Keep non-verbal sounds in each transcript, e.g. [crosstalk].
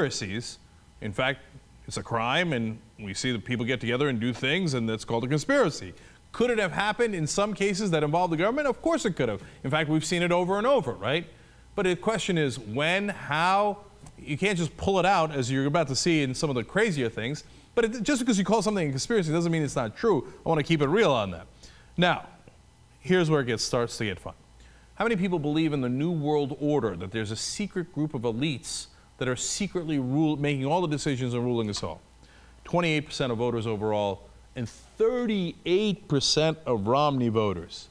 conspiracies. In fact, it's a crime, and we see that people get together and do things, and that's called a conspiracy. Could it have happened in some cases that involved the government? Of course it could have. In fact, we've seen it over and over, right? But the question is when, how. You can't just pull it out as you're about to see in some of the crazier things. But it, just because you call something a conspiracy doesn't mean it's not true. I want to keep it real on that. Now, here's where it gets, starts to get fun. How many people believe in the New World Order, that there's a secret group of elites that are secretly rule, making all the decisions and ruling us all? 28% of voters overall, and 38% of Romney voters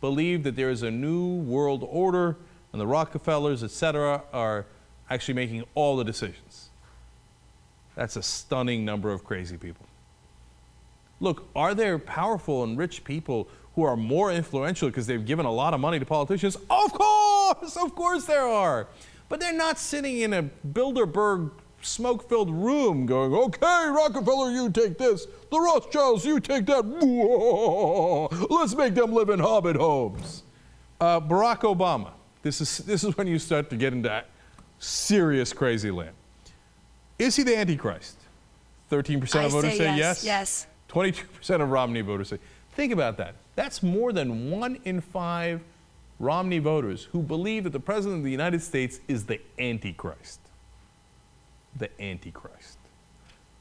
believe that there is a new world order and the Rockefellers, et cetera, are actually making all the decisions. That's a stunning number of crazy people. Look, are there powerful and rich people who are more influential because they've given a lot of money to politicians? Of course, of course there are. But they're not sitting in a Bilderberg smoke filled room going, okay, Rockefeller, you take this. The Rothschilds, you take that. Whoa, [laughs] let's make them live in hobbit homes. Uh, Barack Obama, this is, this is when you start to get into serious crazy land. Is he the Antichrist? 13% I of voters say say yes, yes. yes. 22% of Romney voters say. Think about that. That's more than one in five Romney voters who believe that the President of the United States is the Antichrist. The Antichrist.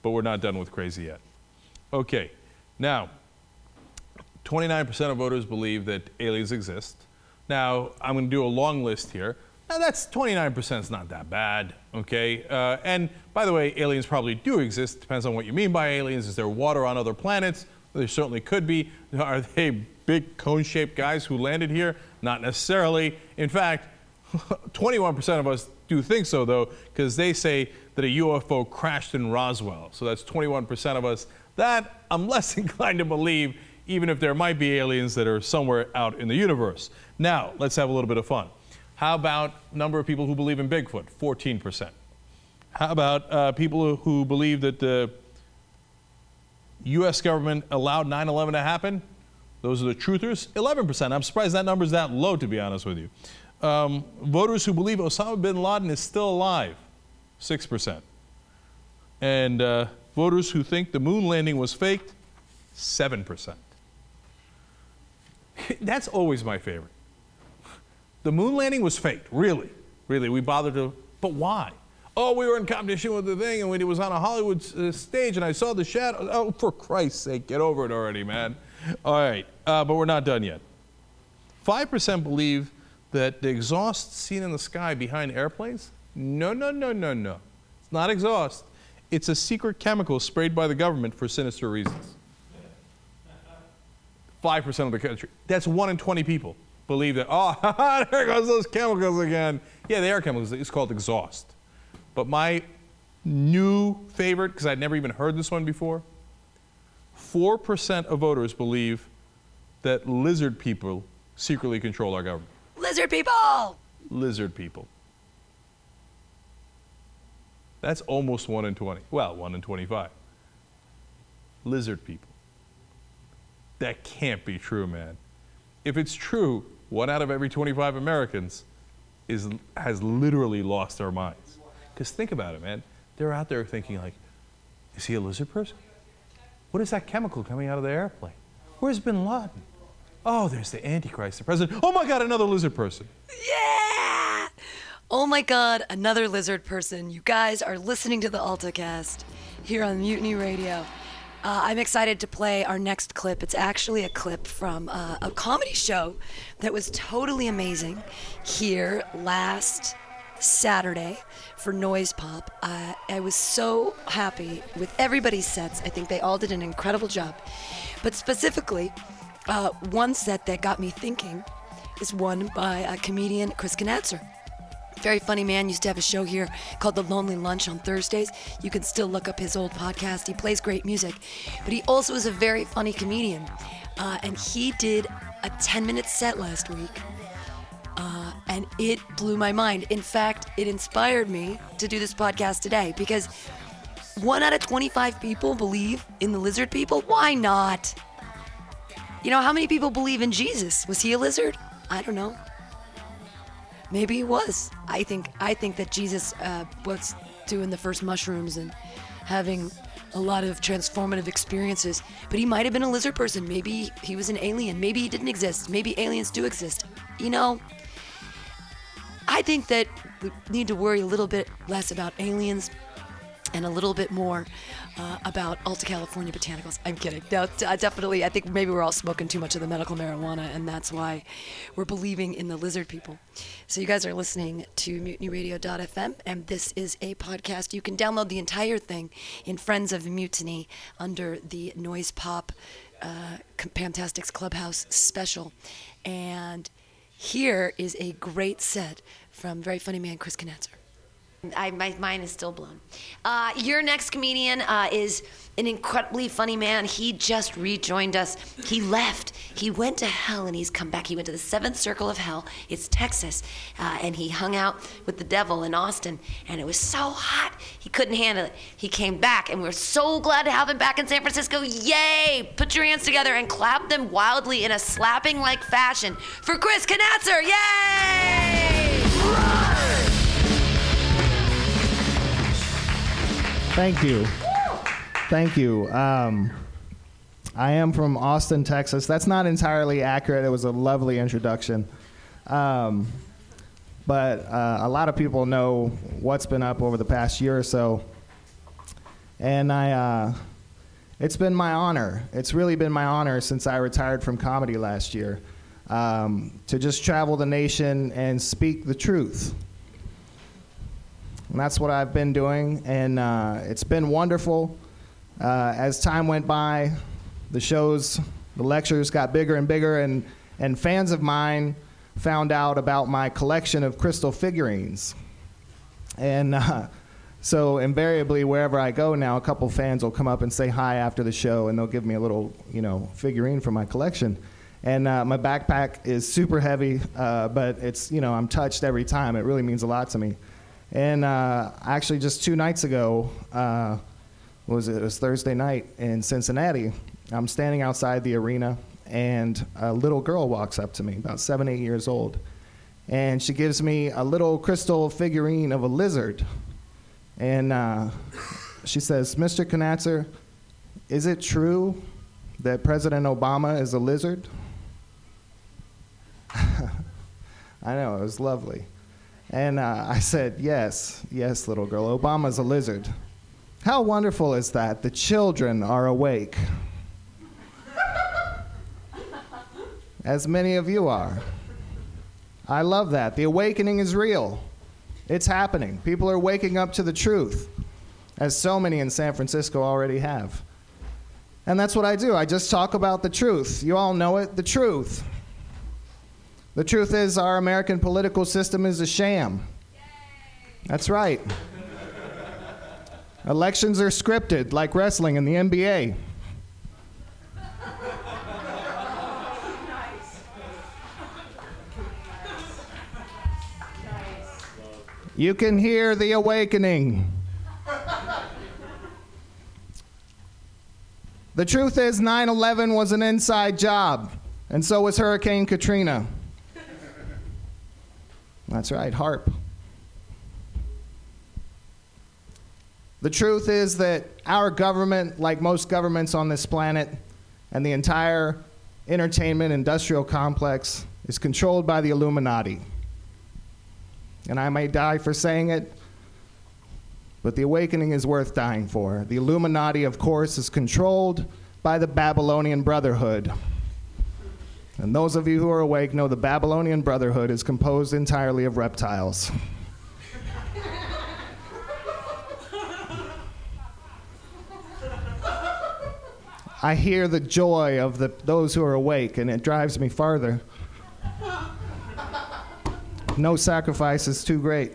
But we're not done with crazy yet. Okay, now, 29% of voters believe that aliens exist. Now, I'm going to do a long list here. Now, that's 29% is not that bad, okay? Uh, and by the way, aliens probably do exist. Depends on what you mean by aliens. Is there water on other planets? There certainly could be. Are they big cone shaped guys who landed here? Not necessarily. In fact, [laughs] 21% of us do think so, though, because they say that a UFO crashed in Roswell. So that's 21% of us. That I'm [laughs] less inclined to believe, even if there might be aliens that are somewhere out in the universe. Now, let's have a little bit of fun. How about number of people who believe in Bigfoot? 14%. How about uh, people who believe that the U.S. government allowed 9 11 to happen? Those are the truthers. 11%. I'm surprised that number's that low, to be honest with you. Um, voters who believe Osama bin Laden is still alive? 6%. And uh, voters who think the moon landing was faked? 7%. [laughs] That's always my favorite. The moon landing was faked, really. Really, we bothered to, but why? Oh, we were in competition with the thing, and when it was on a Hollywood uh, stage, and I saw the shadow. Oh, for Christ's sake, get over it already, man. All right, uh, but we're not done yet. 5% believe that the exhaust seen in the sky behind airplanes? No, no, no, no, no. It's not exhaust. It's a secret chemical sprayed by the government for sinister reasons. 5% of the country. That's 1 in 20 people believe that, oh, [laughs] there goes those chemicals again. Yeah, they are chemicals. It's called exhaust. But my new favorite, because I'd never even heard this one before, 4% of voters believe that lizard people secretly control our government. Lizard people! Lizard people. That's almost 1 in 20. Well, 1 in 25. Lizard people. That can't be true, man. If it's true, one out of every 25 Americans is, has literally lost their minds. Because think about it, man. They're out there thinking, like, is he a lizard person? What is that chemical coming out of the airplane? Where's bin Laden? Oh, there's the Antichrist, the president. Oh my God, another lizard person. Yeah! Oh my god, another lizard person. You guys are listening to the AltaCast here on Mutiny Radio. Uh, I'm excited to play our next clip. It's actually a clip from uh, a comedy show that was totally amazing here last Saturday for Noise Pop. Uh, I was so happy with everybody's sets. I think they all did an incredible job. But specifically, uh, one set that got me thinking is one by a comedian, Chris Knatzer. Very funny man. Used to have a show here called The Lonely Lunch on Thursdays. You can still look up his old podcast. He plays great music, but he also is a very funny comedian. Uh, and he did a 10 minute set last week. Uh, and it blew my mind. In fact, it inspired me to do this podcast today because one out of 25 people believe in the lizard people. Why not? You know, how many people believe in Jesus? Was he a lizard? I don't know. Maybe he was. I think I think that Jesus uh, was doing the first mushrooms and having a lot of transformative experiences. But he might have been a lizard person. Maybe he was an alien. Maybe he didn't exist. Maybe aliens do exist. You know, I think that we need to worry a little bit less about aliens and a little bit more uh, about Alta California botanicals. I'm kidding. No, uh, definitely. I think maybe we're all smoking too much of the medical marijuana, and that's why we're believing in the lizard people. So you guys are listening to MutinyRadio.fm, and this is a podcast. You can download the entire thing in Friends of Mutiny under the Noise Pop uh, Fantastics Clubhouse special, and here is a great set from very funny man Chris Knatzer. I, my mind is still blown. Uh, your next comedian uh, is an incredibly funny man. He just rejoined us. He left. He went to hell and he's come back. He went to the seventh circle of hell. It's Texas. Uh, and he hung out with the devil in Austin. And it was so hot, he couldn't handle it. He came back and we're so glad to have him back in San Francisco. Yay! Put your hands together and clap them wildly in a slapping like fashion for Chris Knatzer. Yay! Thank you. Thank you. Um, I am from Austin, Texas. That's not entirely accurate. It was a lovely introduction. Um, but uh, a lot of people know what's been up over the past year or so. And I, uh, it's been my honor. It's really been my honor since I retired from comedy last year um, to just travel the nation and speak the truth. And that's what I've been doing, and uh, it's been wonderful. Uh, as time went by, the shows, the lectures got bigger and bigger, and, and fans of mine found out about my collection of crystal figurines. And uh, so invariably, wherever I go now, a couple fans will come up and say hi after the show, and they'll give me a little, you know, figurine from my collection. And uh, my backpack is super heavy, uh, but it's, you know, I'm touched every time. It really means a lot to me. And uh, actually, just two nights ago, uh, was it? it was Thursday night in Cincinnati. I'm standing outside the arena, and a little girl walks up to me, about seven, eight years old, and she gives me a little crystal figurine of a lizard, and uh, she says, "Mr. Knatzer, is it true that President Obama is a lizard?" [laughs] I know it was lovely. And uh, I said, Yes, yes, little girl. Obama's a lizard. How wonderful is that? The children are awake. [laughs] As many of you are. I love that. The awakening is real. It's happening. People are waking up to the truth, as so many in San Francisco already have. And that's what I do. I just talk about the truth. You all know it the truth. The truth is, our American political system is a sham. That's right. Elections are scripted, like wrestling in the NBA. You can hear the awakening. The truth is, 9 11 was an inside job, and so was Hurricane Katrina. That's right, harp. The truth is that our government, like most governments on this planet, and the entire entertainment industrial complex, is controlled by the Illuminati. And I may die for saying it, but the awakening is worth dying for. The Illuminati, of course, is controlled by the Babylonian Brotherhood. And those of you who are awake know the Babylonian Brotherhood is composed entirely of reptiles. I hear the joy of the, those who are awake, and it drives me farther. No sacrifice is too great.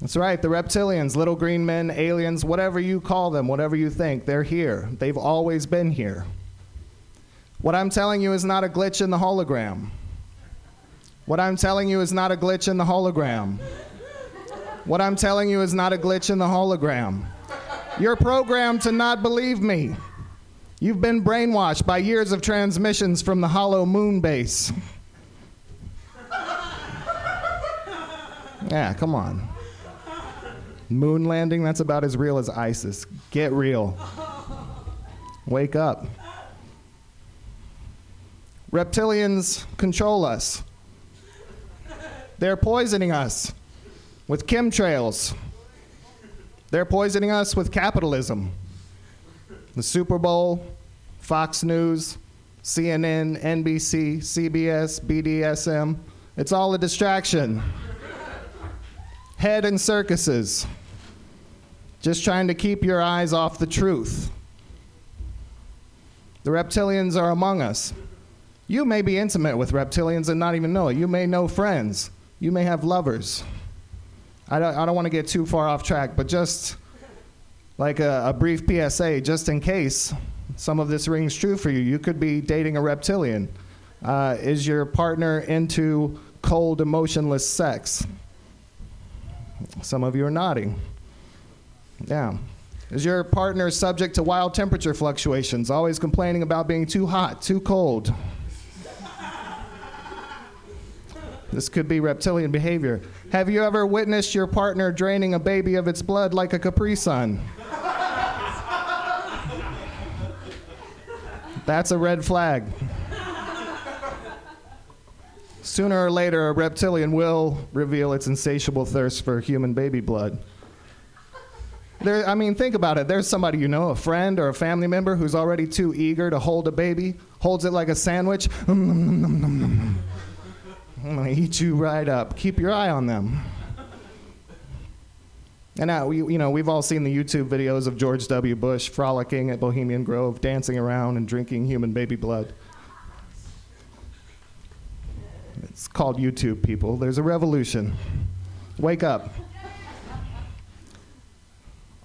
That's right, the reptilians, little green men, aliens, whatever you call them, whatever you think, they're here. They've always been here. What I'm telling you is not a glitch in the hologram. What I'm telling you is not a glitch in the hologram. What I'm telling you is not a glitch in the hologram. You're programmed to not believe me. You've been brainwashed by years of transmissions from the hollow moon base. Yeah, come on. Moon landing, that's about as real as ISIS. Get real. Wake up. Reptilians control us. They're poisoning us with chemtrails. They're poisoning us with capitalism. The Super Bowl, Fox News, CNN, NBC, CBS, BDSM. It's all a distraction. Head and circuses. Just trying to keep your eyes off the truth. The reptilians are among us. You may be intimate with reptilians and not even know it. You may know friends. You may have lovers. I don't, I don't want to get too far off track, but just like a, a brief PSA, just in case some of this rings true for you, you could be dating a reptilian. Uh, is your partner into cold, emotionless sex? Some of you are nodding. Yeah. Is your partner subject to wild temperature fluctuations, always complaining about being too hot, too cold? This could be reptilian behavior. Have you ever witnessed your partner draining a baby of its blood like a Capri Sun? That's a red flag. Sooner or later, a reptilian will reveal its insatiable thirst for human baby blood. There, I mean, think about it. There's somebody you know, a friend or a family member, who's already too eager to hold a baby, holds it like a sandwich. I'm gonna eat you right up. Keep your eye on them. And now, we, you know, we've all seen the YouTube videos of George W. Bush frolicking at Bohemian Grove, dancing around and drinking human baby blood. It's called YouTube, people. There's a revolution. Wake up.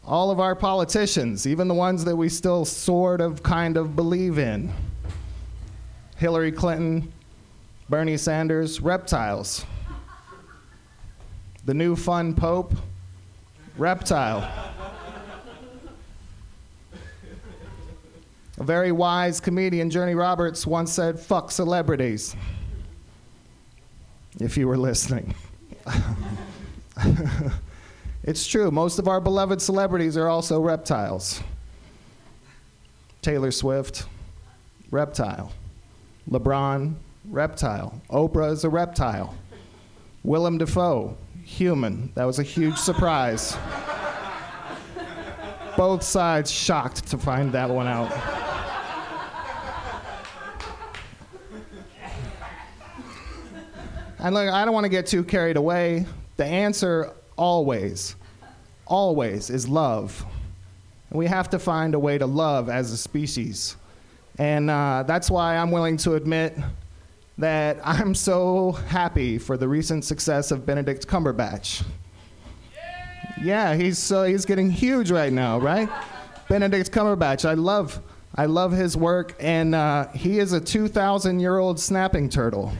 All of our politicians, even the ones that we still sort of kind of believe in Hillary Clinton, Bernie Sanders, reptiles. The new fun pope, reptile. A very wise comedian, Journey Roberts, once said, fuck celebrities. If you were listening. [laughs] it's true, most of our beloved celebrities are also reptiles. Taylor Swift, reptile. LeBron, reptile. Oprah is a reptile. Willem Dafoe, human. That was a huge surprise. Both sides shocked to find that one out. And look, I don't want to get too carried away. The answer always, always is love. And we have to find a way to love as a species. And uh, that's why I'm willing to admit that I'm so happy for the recent success of Benedict Cumberbatch. Yeah, he's, uh, he's getting huge right now, right? Benedict Cumberbatch, I love, I love his work, and uh, he is a 2,000 year old snapping turtle.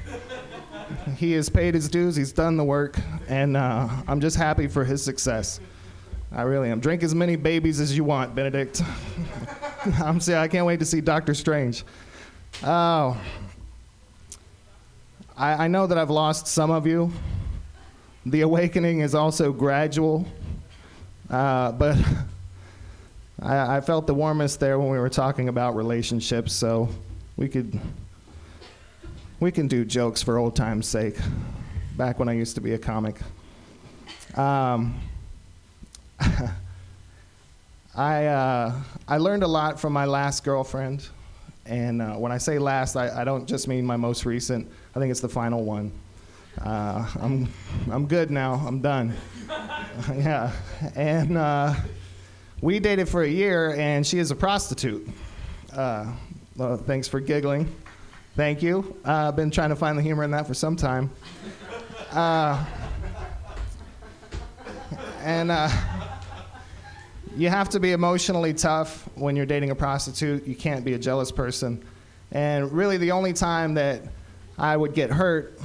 he has paid his dues, he's done the work, and uh, I'm just happy for his success. I really am. Drink as many babies as you want, Benedict. [laughs] I'm saying I can't wait to see Doctor Strange. Oh, I, I know that I've lost some of you. The awakening is also gradual, uh, but [laughs] I, I felt the warmest there when we were talking about relationships. So we could we can do jokes for old time's sake. Back when I used to be a comic. Um, [laughs] I, uh, I learned a lot from my last girlfriend. And uh, when I say last, I, I, don't just mean my most recent. I think it's the final one. Uh, I'm, I'm good now. I'm done. [laughs] yeah. And uh, we dated for a year, and she is a prostitute. Uh, well, thanks for giggling. Thank you. Uh, I've been trying to find the humor in that for some time. Uh, and you have to be emotionally tough when you're dating a prostitute. You can't be a jealous person. And really, the only time that I would get hurt,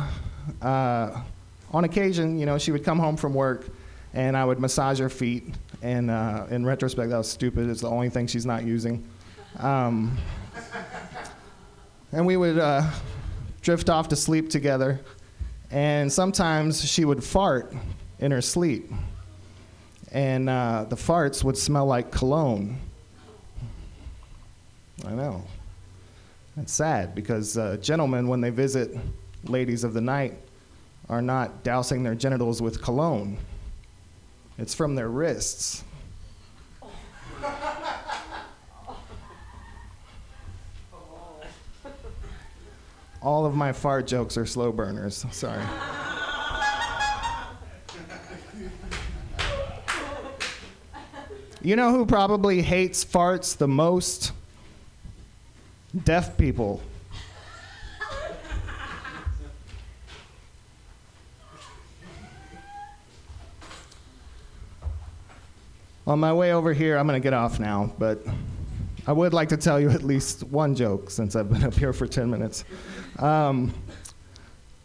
uh, on occasion, you know, she would come home from work and I would massage her feet. And uh, in retrospect, that was stupid. It's the only thing she's not using. Um, and we would uh, drift off to sleep together. And sometimes she would fart in her sleep. And uh, the farts would smell like cologne. I know. It's sad because uh, gentlemen, when they visit ladies of the night, are not dousing their genitals with cologne. It's from their wrists. All of my fart jokes are slow burners. Sorry. You know who probably hates farts the most? Deaf people. On my way over here, I'm going to get off now, but I would like to tell you at least one joke since I've been up here for 10 minutes. Um,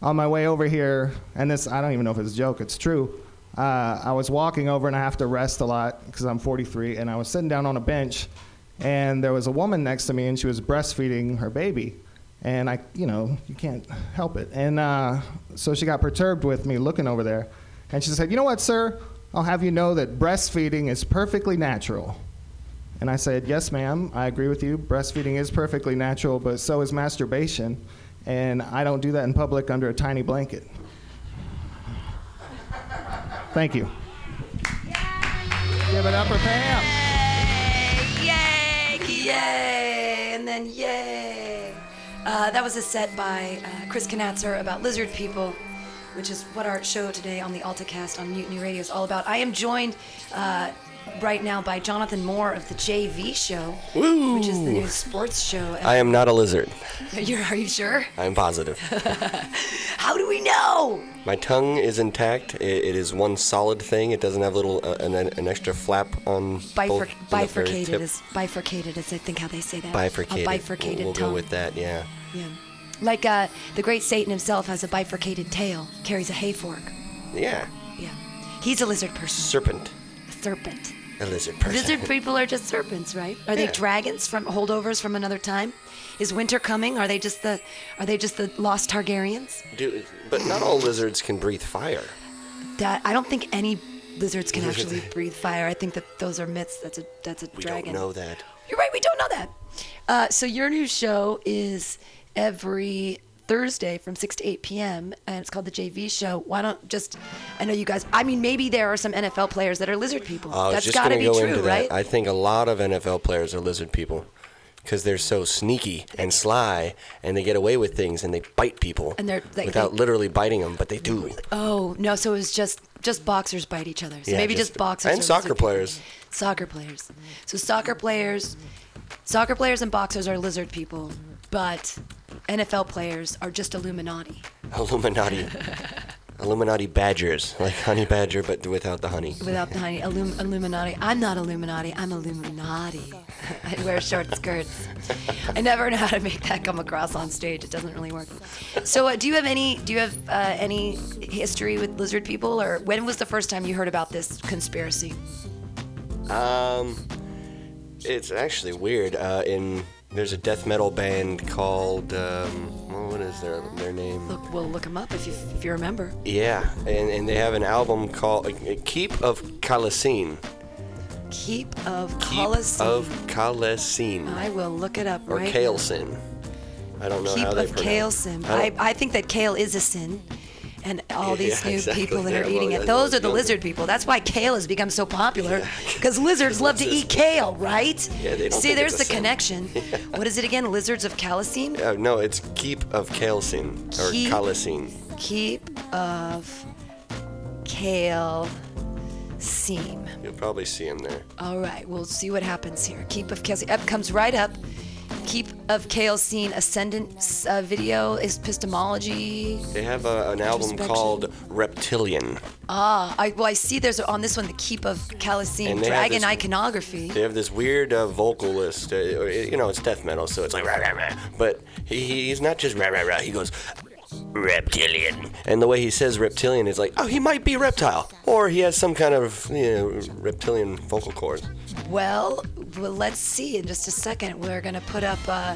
on my way over here, and this, I don't even know if it's a joke, it's true. Uh, I was walking over and I have to rest a lot because I'm 43, and I was sitting down on a bench, and there was a woman next to me, and she was breastfeeding her baby. And I, you know, you can't help it. And uh, so she got perturbed with me looking over there. And she said, You know what, sir? I'll have you know that breastfeeding is perfectly natural. And I said, Yes, ma'am, I agree with you. Breastfeeding is perfectly natural, but so is masturbation. And I don't do that in public under a tiny blanket. Thank you. Give it up for Pam. Yay! Yay! And then yay! Uh, that was a set by uh, Chris Knatzer about lizard people, which is what our show today on the AltaCast on Mutiny Radio is all about. I am joined uh, right now by Jonathan Moore of the JV Show, which is the new sports show. I am not a lizard. [laughs] You're, are you sure? I am positive. [laughs] How do we know? My tongue is intact. It, it is one solid thing. It doesn't have little uh, an, an extra flap on Bifur- very bifurcated is bifurcated is I think how they say that. bifurcated. A bifurcated We'll, we'll tongue. go with that. Yeah. Yeah. Like uh, the great Satan himself has a bifurcated tail, carries a hay fork. Yeah. Yeah. He's a lizard person. Serpent. A serpent. A lizard person. Lizard people are just serpents, right? Are they dragons from holdovers from another time? Is winter coming? Are they just the are they just the lost Targaryens? Do, but not all lizards can breathe fire. That I don't think any lizards can actually breathe fire. I think that those are myths. That's a that's a We dragon. We don't know that. You're right. We don't know that. Uh, so your new show is every Thursday from 6 to 8 p.m. and it's called the JV Show. Why don't just? I know you guys. I mean, maybe there are some NFL players that are lizard people. I was That's just got to be go true, right? I think a lot of NFL players are lizard people because they're so sneaky and sly, and they get away with things, and they bite people And they're- they- without they- literally biting them, but they do. oh no! So it was just just boxers bite each other. So Yeah, maybe just- just, boxers and soccer lizard people. players. Soccer players. So soccer players, soccer players and boxers are lizard people, but NFL players are just Illuminati. Illuminati. [laughs] Illuminati badgers, like honey badger, but without the honey. Without the honey, Illum- Illuminati. I'm not Illuminati. I'm Illuminati. I wear short skirts. I never know how to make that come across on stage. It doesn't really work. So, uh, do you have any? Do you have uh, any history with lizard people, or when was the first time you heard about this conspiracy? Um, it's actually weird. Uh, in there's a death metal band called um, well, what is their their name? Look, we'll look them up if you if you remember. Yeah, and, and they have an album called uh, Keep of Kalessin. Keep of Keep of Kalessin. I will look it up or right. now. Kalessin. I don't know Keep how they of pronounce kale it. sin. I I, I think that kale is a sin. And [laughs] all these yeah, new exactly. people that Yeah, are eating it. Those are the lizard people. That's why kale has become so popular. Because lizards [laughs] love to eat kale, right? Yeah, they don't See, there's the connection. [laughs] What is it again? Lizards of Calicine? Uh, no, it's Keep of Kalessin or Keep-. Keep of kale seam. You'll probably see him there. All right, we'll see what happens here. Keep of Kale up comes right up. Keep of Kale scene ascendant uh, video is epistemology. They have a, an album called Reptilian. Ah, I, well, I see there's on this one the Keep of Kalessin And dragon this- iconography. They have this weird uh, vocalist. Uh, you know, it's death metal, so it's like rah rah rah. But he, he's not just rah rah rah. He goes reptilian, and the way he says reptilian is like, oh, he might be reptile, or he has some kind of you know, reptilian vocal cord. Well, well, let's see in just a second. We're gonna put up uh,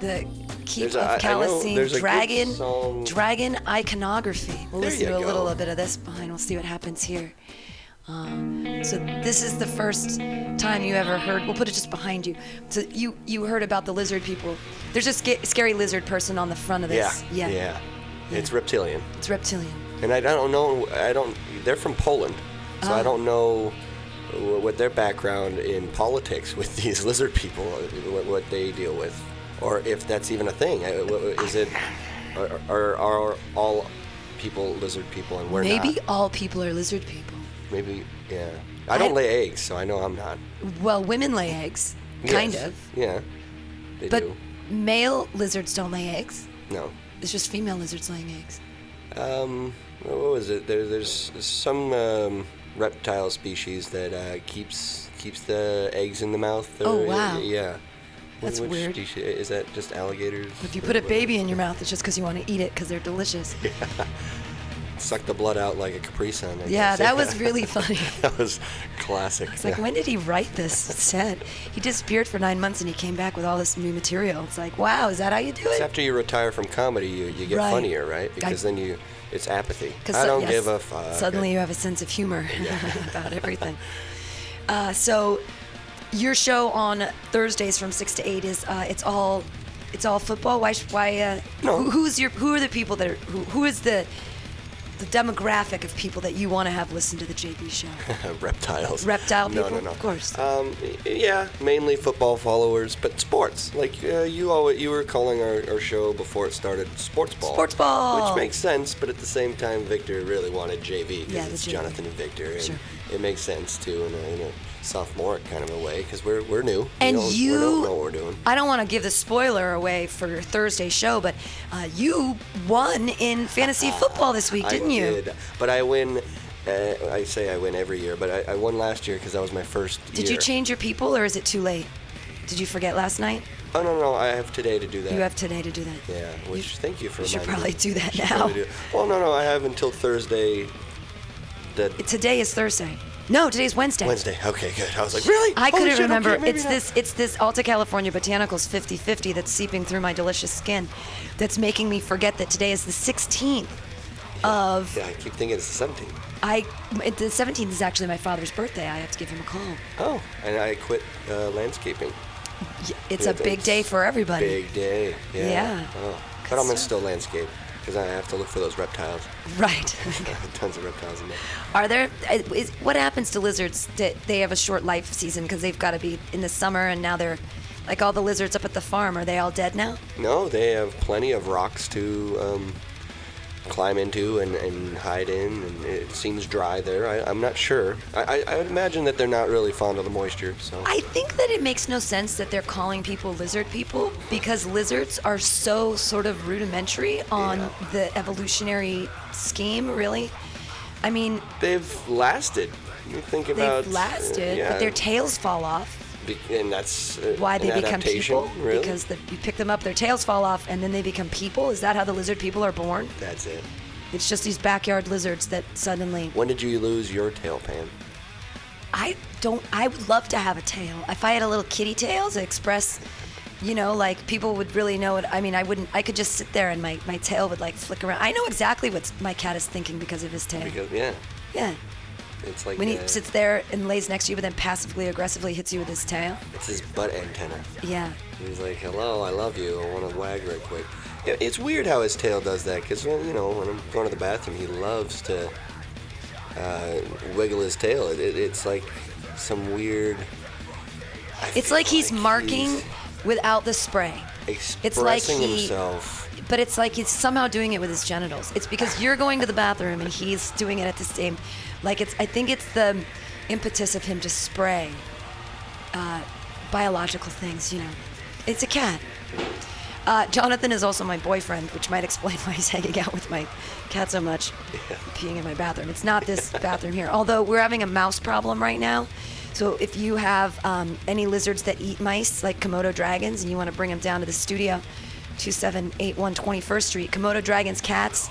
the Keep There's of I know Kalessin there's a good dragon dragon iconography. We'll There listen you to a little go. bit of this behind. We'll see what happens here. Uh, so this is the first time you ever heard. We'll put it just behind you. So you you heard about the lizard people. There's a sca- scary lizard person on the front of this. Yeah, this. yeah. Yeah. It's reptilian, It's reptilian. and I don't know. I don't. They're from Poland, so. I don't know what their background in politics with [laughs] these lizard people, uh, what, what they deal with, or if that's even a thing. Is it? Are, are, are all people lizard people, and we're Maybe not? all people are lizard people. Maybe, yeah. I don't I- lay eggs, so I know I'm not. Well, women lay eggs, kind Yes, of. Yeah, they But do. male lizards don't lay eggs. No. It's just female lizards laying eggs. Um, what was it? There, there's some um, reptile species that uh, keeps keeps the eggs in the mouth. Oh, wow. Yeah. That's Which weird. Species, is that just alligators? If you put a baby in your mouth, it's just because you want to eat it because they're delicious. [laughs] Suck the blood out like a Capri Sun. I Yeah, that was [laughs] really funny. [laughs] that was classic. It's like, yeah. when did he write this set? He disappeared for nine months and he came back with all this new material. It's like, wow, is that how you do It's it? after you retire from comedy, you, you get Right. funnier, right? Because then you, it's apathy. I don't yes, give a fuck. Suddenly you have a sense of humor [laughs] about everything. Uh, so your show on Thursdays from six to eight is uh, it's all it's all football. Why? Why? Uh, No. who, who's your? Who are the people that are? Who, who is the the demographic of people that you want to have listen to the JB show? [laughs] reptiles. Reptile No, people? no, no. Of course. Um, yeah, mainly football followers, but sports. Like uh, you always, you were calling our, our show before it started Sports Ball. Sports Ball. Which makes sense, but at the same time, Victor really wanted JV because Yeah, it's JV. Jonathan and Victor, and Sure. it makes sense too in a, in a sophomore kind of a way because we're we're new. And we you, we don't know what we're doing. I don't want to give the spoiler away for your Thursday show, but uh, you won in fantasy football this week, didn't you? I you? Did, but I win. Uh, I say I win every year, but I, I won last year because that was my first Did year. you change your people, or is it too late? Did you forget last night? Oh no, no, I have today to do that. You have today to do that. Yeah, which thank you for you should probably me. do that now. do- Well, no, no, I have until Thursday. That Today is Thursday. No, today's Wednesday. Wednesday. Okay, good. I was like, really? I Holy couldn't shit, remember. okay, it's not. this. It's this Alta California Botanicals 50/50 that's seeping through my delicious skin. That's making me forget that today is the 16th of. Yeah, I keep thinking it's the 17th. I. The 17th is actually my father's birthday. I have to give him a call. Oh, and I quit uh, landscaping. Y- It's Yeah, a big day for everybody. Big day. Yeah. Yeah. Oh, but I'm gonna still landscape because I have to look for those reptiles. Right. [laughs] Tons of reptiles in there. Are there? uh, what happens to lizards that they have a short life season because they've got to be in the summer and now they're like all the lizards up at the farm. Are they all dead now? No, they have plenty of rocks to um, climb into and, and hide in, and it seems dry there. I, I'm not sure. I, I, I would imagine that they're not really fond of the moisture. So I think that it makes no sense that they're calling people lizard people because lizards are so sort of rudimentary on Yeah. the evolutionary scheme, really. I mean, they've lasted. You think about they've lasted, uh, yeah, but their tails fall off. Be- and that's uh, Why they become people? Really? Because the, you pick them up, their tails fall off, and then they become people. Is that how the lizard people are born? that's it. It's just these backyard lizards that suddenly. When did you lose your tail, Pam? I don't. I would love to have a tail. If I had a little kitty tail to express, you know, like people would really know it. I mean, I wouldn't. I could just sit there and my, my tail would like flick around. I know exactly what my cat is thinking because of his tail. Because yeah, yeah. It's like When he sits there and lays next to you, but then passively aggressively hits you with his tail. it's his butt antenna. Yeah. He's like, "Hello, I love you. I want to wag right quick." It's weird how his tail does that because you know when I'm going to the bathroom, he loves to uh, wiggle his tail. It, it, it's like some weird. I It's feel like he's marking he's without the spray. It's like he- himself. But it's like he's somehow doing it with his genitals. It's because you're going to the bathroom and he's doing it at the same. Like it's. I think it's the impetus of him to spray uh, biological things. You know, it's a cat. Uh, Jonathan is also my boyfriend, which might explain [laughs] why he's hanging out with my cat so much, peeing in my bathroom. It's not this [laughs] bathroom here. Although we're having a mouse problem right now. So if you have um, any lizards that eat mice, like Komodo dragons, and you want to bring them down to the studio, 2781 21st Street, Komodo dragons, cats,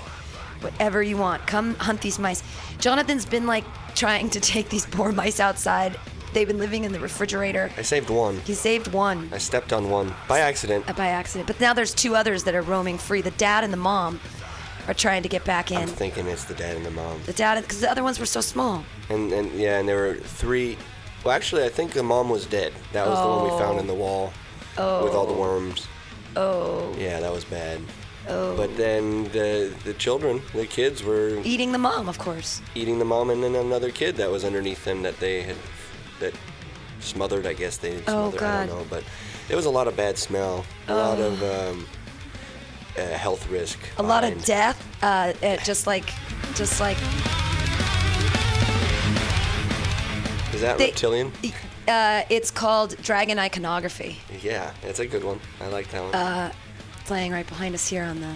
whatever you want. Come hunt these mice. Jonathan's been like trying to take these poor mice outside. They've been living in the refrigerator. I saved one. He saved one I stepped on one by accident. uh, by accident. But now there's two others that are roaming free. The dad and the mom are trying to get back in. I'm thinking it's the dad and the mom. The dad, because the other ones were so small. And and yeah, and there were three. Well, actually, I think the mom was dead. That was the one we found in the wall with all the worms. Oh, Yeah, that was bad. Oh. But then the the children, the kids, were eating the mom, of course. eating the mom and then another kid that was underneath them that they had that smothered. I guess they Oh, smothered. I God. don't know, but it was a lot of bad smell, a lot of um, uh, health risk. A lot of death, uh, uh, just like, just like Is that they- reptilian? Uh, it's called Dragon Iconography, Yeah, it's a good one. I like that one. Uh, playing right behind us here on the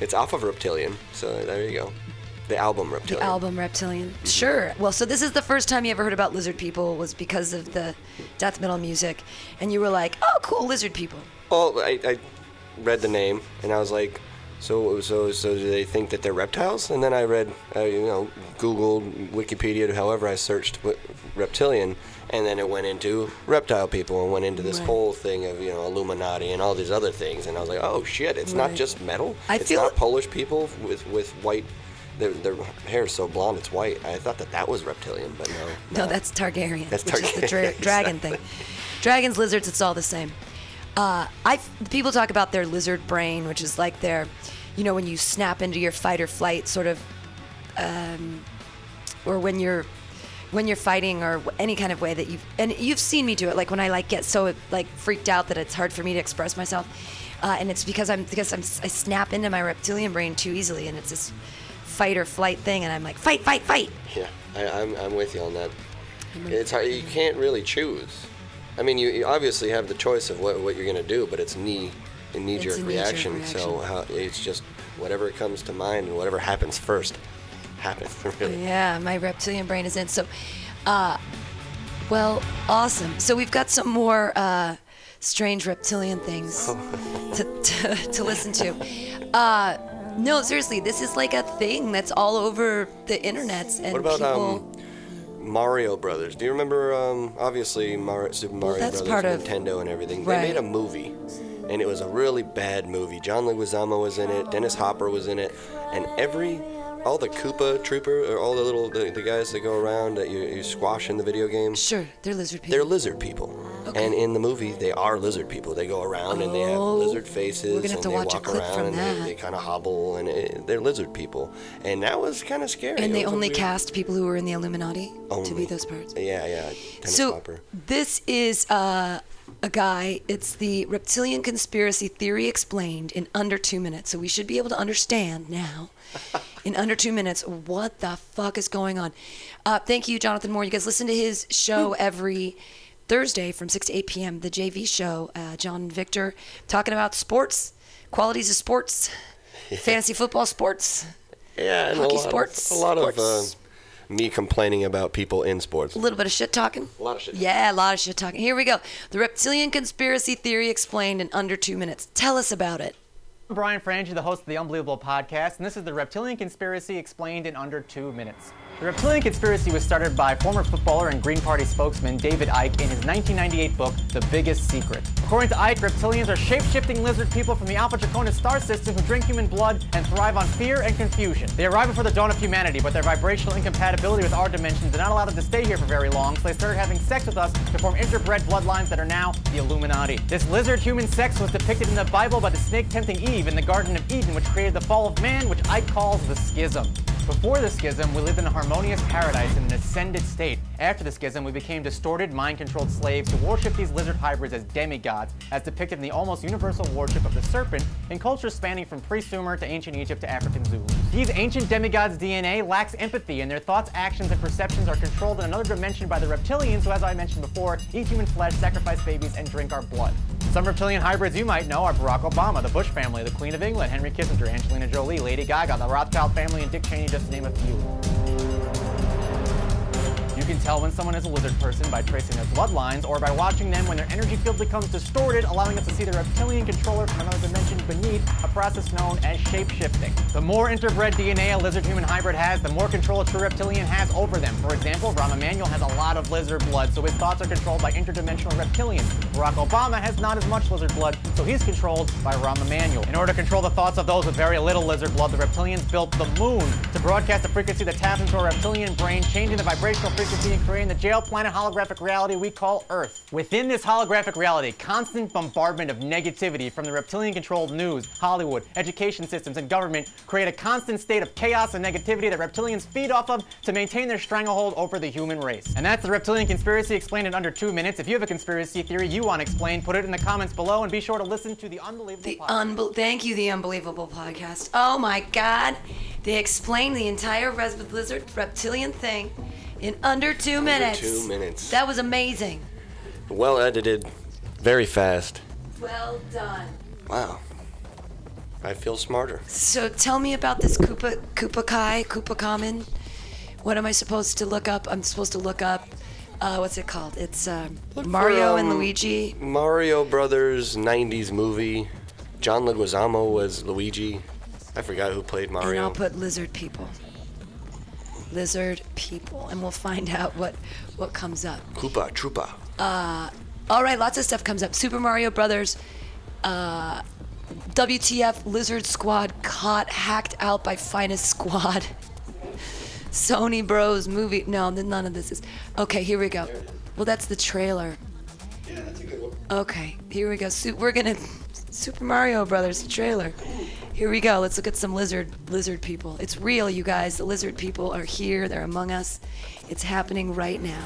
it's off of Reptilian, so there you go. The album the Reptilian. album Reptilian. Sure. Well, so this is the first time you ever heard about lizard people was because of the death metal music, and you were like, "Oh, cool, lizard people." Well, I, I read the name and I was like, so so so do they think that they're reptiles? And then I read, uh, you know, Googled, Wikipedia, however I searched reptilian, and then it went into reptile people and went into this Right. whole thing of you know Illuminati and all these other things. And I was like, oh shit, it's not just metal. I it's feel- not Polish people with with white. Their, their hair is so blonde it's white. I thought that that was reptilian, but no. No, that's Targaryen, That's which is the dra- Targaryen, [laughs] dragon exactly. thing. Dragons, lizards, it's all the same. Uh, I people talk about their lizard brain, which is like their, you know, when you snap into your fight or flight sort of, um, or when you're when you're fighting or any kind of way that you've and you've seen me do it like when I like get so like freaked out that it's hard for me to express myself uh, and it's because I'm because I'm I snap into my reptilian brain too easily and it's this fight or flight thing and I'm like fight fight fight Yeah, I, I'm, I'm with you on that. It's hard, you can't really choose. I mean, you, you obviously have the choice of what, what you're gonna do, but it's knee a knee It's jerk a knee-jerk reaction. So how, it's just whatever comes to mind and whatever happens first happens. [laughs] Really. Yeah, my reptilian brain is in. So, uh, well, awesome. So we've got some more uh, strange reptilian things [laughs] to, to, to listen to. Uh, no, seriously, this is like a thing that's all over the internet. And What about people, um, Mario Brothers? Do you remember? Um, obviously, Mar- Super Mario that's Brothers, part of- Nintendo, and everything. Right. They made a movie, and it was a really bad movie. John Leguizamo was in it. Dennis Hopper was in it, and every all the Koopa Troopa, or all the little the, the guys that go around that you, you squash in the video game. Sure, they're lizard people. They're lizard people, Okay. and in the movie they are lizard people. They go around and they have Oh, lizard faces, we're gonna have and to they watch a walk clip around from and that. they, they kind of hobble, and it, they're lizard people. And that was kind of scary. and It they was a only weird- cast people who were in the Illuminati to Only. be those parts. Yeah, yeah. Dennis so Hopper. this is uh, a guy. It's the reptilian conspiracy theory explained in under two minutes. So we should be able to understand now, in under two minutes, what the fuck is going on. Uh, thank you, Jonathan Moore. You guys listen to his show every Thursday from 6 to 8 p.m. The JV show. Uh, John and Victor talking about sports, qualities of sports, [laughs] fantasy football sports. Yeah, and Hockey a lot sports, Of, a lot of uh, me complaining about people in sports. A little bit of shit talking. A lot of shit. Yeah, a lot of shit talking. Here we go. The reptilian conspiracy theory explained in under two minutes. Tell us about it. I'm Brian Franchi, the host of the Unbelievable Podcast, and this is the Reptilian Conspiracy explained in under two minutes. The Reptilian Conspiracy was started by former footballer and Green Party spokesman David Icke in his 1998 book, The Biggest Secret. According to Icke, reptilians are shape-shifting lizard people from the Alpha Draconis star system who drink human blood and thrive on fear and confusion. They arrived before the dawn of humanity, but their vibrational incompatibility with our dimension did not allow them to stay here for very long, so they started having sex with us to form interbred bloodlines that are now the Illuminati. This lizard-human sex was depicted in the Bible by the snake tempting Eve in the Garden of Eden, which created the fall of man, which Icke calls the schism. Before the schism, we lived in a harmonious paradise in an ascended state. After the schism, we became distorted, mind-controlled slaves to worship these lizard hybrids as demigods, as depicted in the almost universal worship of the serpent in cultures spanning from pre-Sumer to ancient Egypt to African Zulus. These ancient demigods' DNA lacks empathy, and their thoughts, actions, and perceptions are controlled in another dimension by the reptilians who, as I mentioned before, eat human flesh, sacrifice babies, and drink our blood. Some reptilian hybrids you might know are Barack Obama, the Bush family, the Queen of England, Henry Kissinger, Angelina Jolie, Lady Gaga, the Rothschild family, and Dick Cheney, just name a few. Can tell when someone is a lizard person by tracing their bloodlines or by watching them when their energy field becomes distorted, allowing us to see the reptilian controller from another dimension beneath, a process known as shape-shifting. The more interbred DNA a lizard-human hybrid has, the more control a true reptilian has over them. For example, Rahm Emanuel has a lot of lizard blood, so his thoughts are controlled by interdimensional reptilians. Barack Obama has not as much lizard blood, so he's controlled by Rahm Emanuel. In order to control the thoughts of those with very little lizard blood, the reptilians built the moon to broadcast a frequency that taps into a reptilian brain, changing the vibrational frequency and creating the jail planet holographic reality we call Earth. Within this holographic reality, constant bombardment of negativity from the reptilian-controlled news, Hollywood, education systems, and government create a constant state of chaos and negativity that reptilians feed off of to maintain their stranglehold over the human race. And that's the reptilian conspiracy explained in under two minutes. If you have a conspiracy theory you want explained, put it in the comments below and be sure to listen to the unbelievable The podcast. unbel- thank you, the unbelievable podcast. Oh my God, they explained the entire res- lizard reptilian thing in under two minutes. two minutes. That was amazing. Well edited, very fast. Well done. Wow. I feel smarter. So tell me about this Koopa Koopa Kai Koopa Common. What am I supposed to look up? I'm supposed to look up. Uh, what's it called? It's uh, Look for, Mario and um, Luigi. Mario Brothers 90s movie. John Leguizamo was Luigi. I forgot who played Mario. And I'll put lizard people. Lizard people, and we'll find [laughs] out what what comes up. Koopa Troopa. All right, lots of stuff comes up. Super Mario Brothers, uh, WTF Lizard Squad caught hacked out by Finest Squad. [laughs] Sony Bros movie. No, none of this is. Okay, here we go. Well, that's the trailer. Yeah, that's a good one. Okay, here we go. Su- we're gonna Super Mario Brothers trailer. Here we go. Let's look at some lizard lizard people. It's real, you guys. The lizard people are here. They're among us. It's happening right now.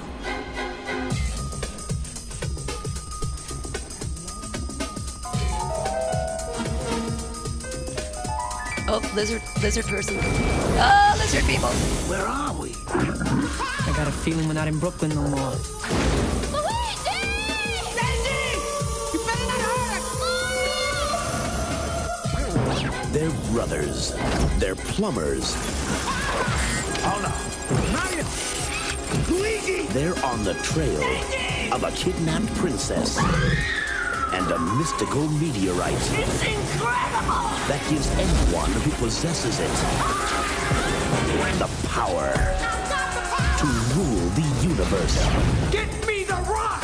Oh, lizard lizard person. Ah, lizard people. Where are we? I got a feeling we're not in Brooklyn no more. They're brothers. They're plumbers. Oh no. Mario! Luigi! They're on the trail of a kidnapped princess and a mystical meteorite It's incredible! that gives anyone who possesses it the power to rule the universe. Get me the rock!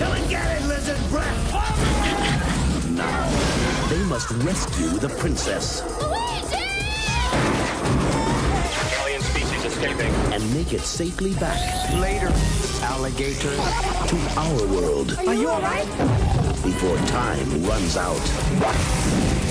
Come and get it, lizard breath! Now, they must rescue the princess Alien species escaping. and make it safely back Later, alligator. to our world Are you alright? before time runs out.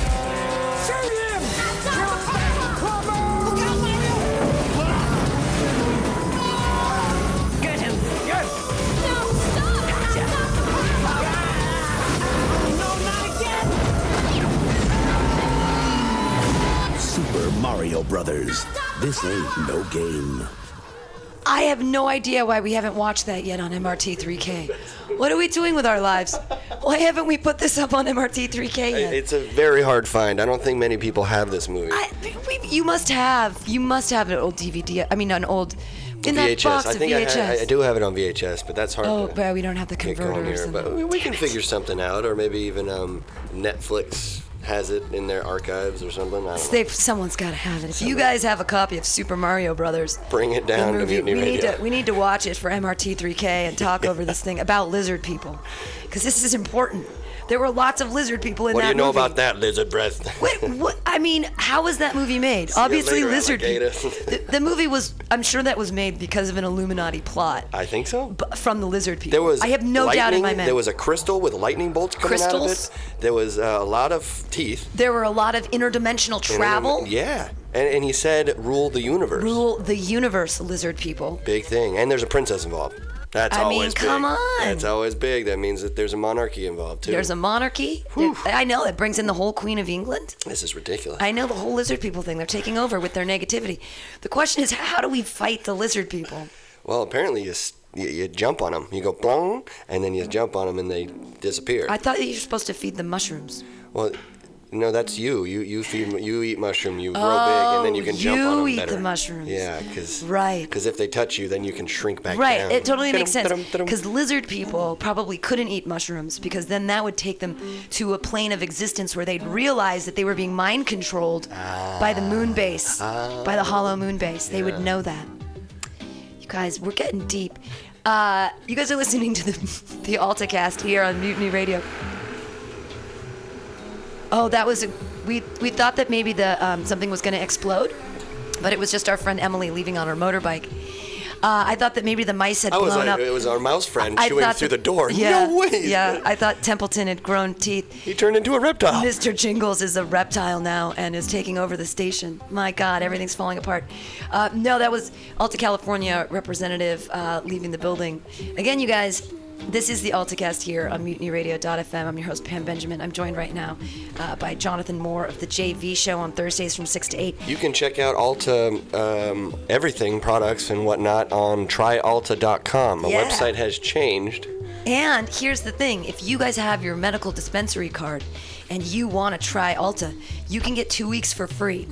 Mario Brothers. This ain't no game. I have no idea why we haven't watched that yet on MRT3K. What are we doing with our lives? Why haven't we put this up on MRT3K yet? It's a very hard find. I don't think many people have this movie. I, we, you must have. You must have an old DVD. I mean, an old in that box I of think I, VHS. ha- I do have it on VHS, but that's hard Oh, to but we don't have the get going converters. here. But we, we can figure something out, or maybe even um, Netflix has it in their archives or something. I don't know. They've, someone's got to have it. If you guys have a copy of Super Mario Brothers, Bring it the down to Mutiny we need to we need to watch it for MRT3K and talk over this thing about lizard people, because this is important. There were lots of lizard people in what that do you know movie. about that, lizard breath? Wait, what? I mean, how was that movie made? you Obviously, later, lizard people. The, the movie was. I'm sure that was made because of an Illuminati plot I think so. b- from the lizard people. There was I have no doubt in my mind. There was a crystal with lightning bolts coming out of Crystals? it. There was uh, a lot of teeth. there were a lot of interdimensional travel. Yeah, and, and he said rule the universe. Rule the universe, lizard people. Big thing, and there's a princess involved. That's I mean, always big. come on. That's always big. That means that there's a monarchy involved too. There's a monarchy. There- I know that brings in the whole Queen of England. This is ridiculous. I know the whole lizard people thing. They're taking over with their negativity. The question is, how do we fight the lizard people? Well, apparently you, you you jump on them. You go blong, and then you jump on them, and they disappear. I thought that you were supposed to feed them mushrooms. well, No, that's you. You you feed you eat mushroom. You grow big, and then you Oh, can jump on them. you eat better. the mushrooms. Yeah, because Right. Because if they touch you, then you can shrink back Right, down. Right. It totally makes sense. Because lizard people probably couldn't eat mushrooms because then that would take them to a plane of existence where they'd realize that they were being mind controlled by the moon base, by the hollow moon base. They would know that. You guys, we're getting deep. Uh, you guys are listening to the, [laughs] the AltaCast here on Mutiny Radio. Oh, that was a, we we thought that maybe the um, something was going to explode, but it was just our friend Emily leaving on her motorbike. Uh, I thought that maybe the mice had I was blown like, up. it was our mouse friend I chewing through that- the door. Yeah, no way. Yeah, I thought Templeton had grown teeth. He turned into a reptile. Mr. Jingles is a reptile now and is taking over the station. My God, everything's falling apart. Uh, no, that was Alta California representative uh, leaving the building. Again, you guys, this is the AltaCast here on MutinyRadio.fm. I'm your host, Pam Benjamin. I'm joined right now uh, by Jonathan Moore of the JV Show on Thursdays from 6 to 8. You can check out Alta um, everything products and whatnot on tryalta.com. The Yeah. website has changed. And here's the thing if you guys have your medical dispensary card and you want to try Alta, you can get two weeks for free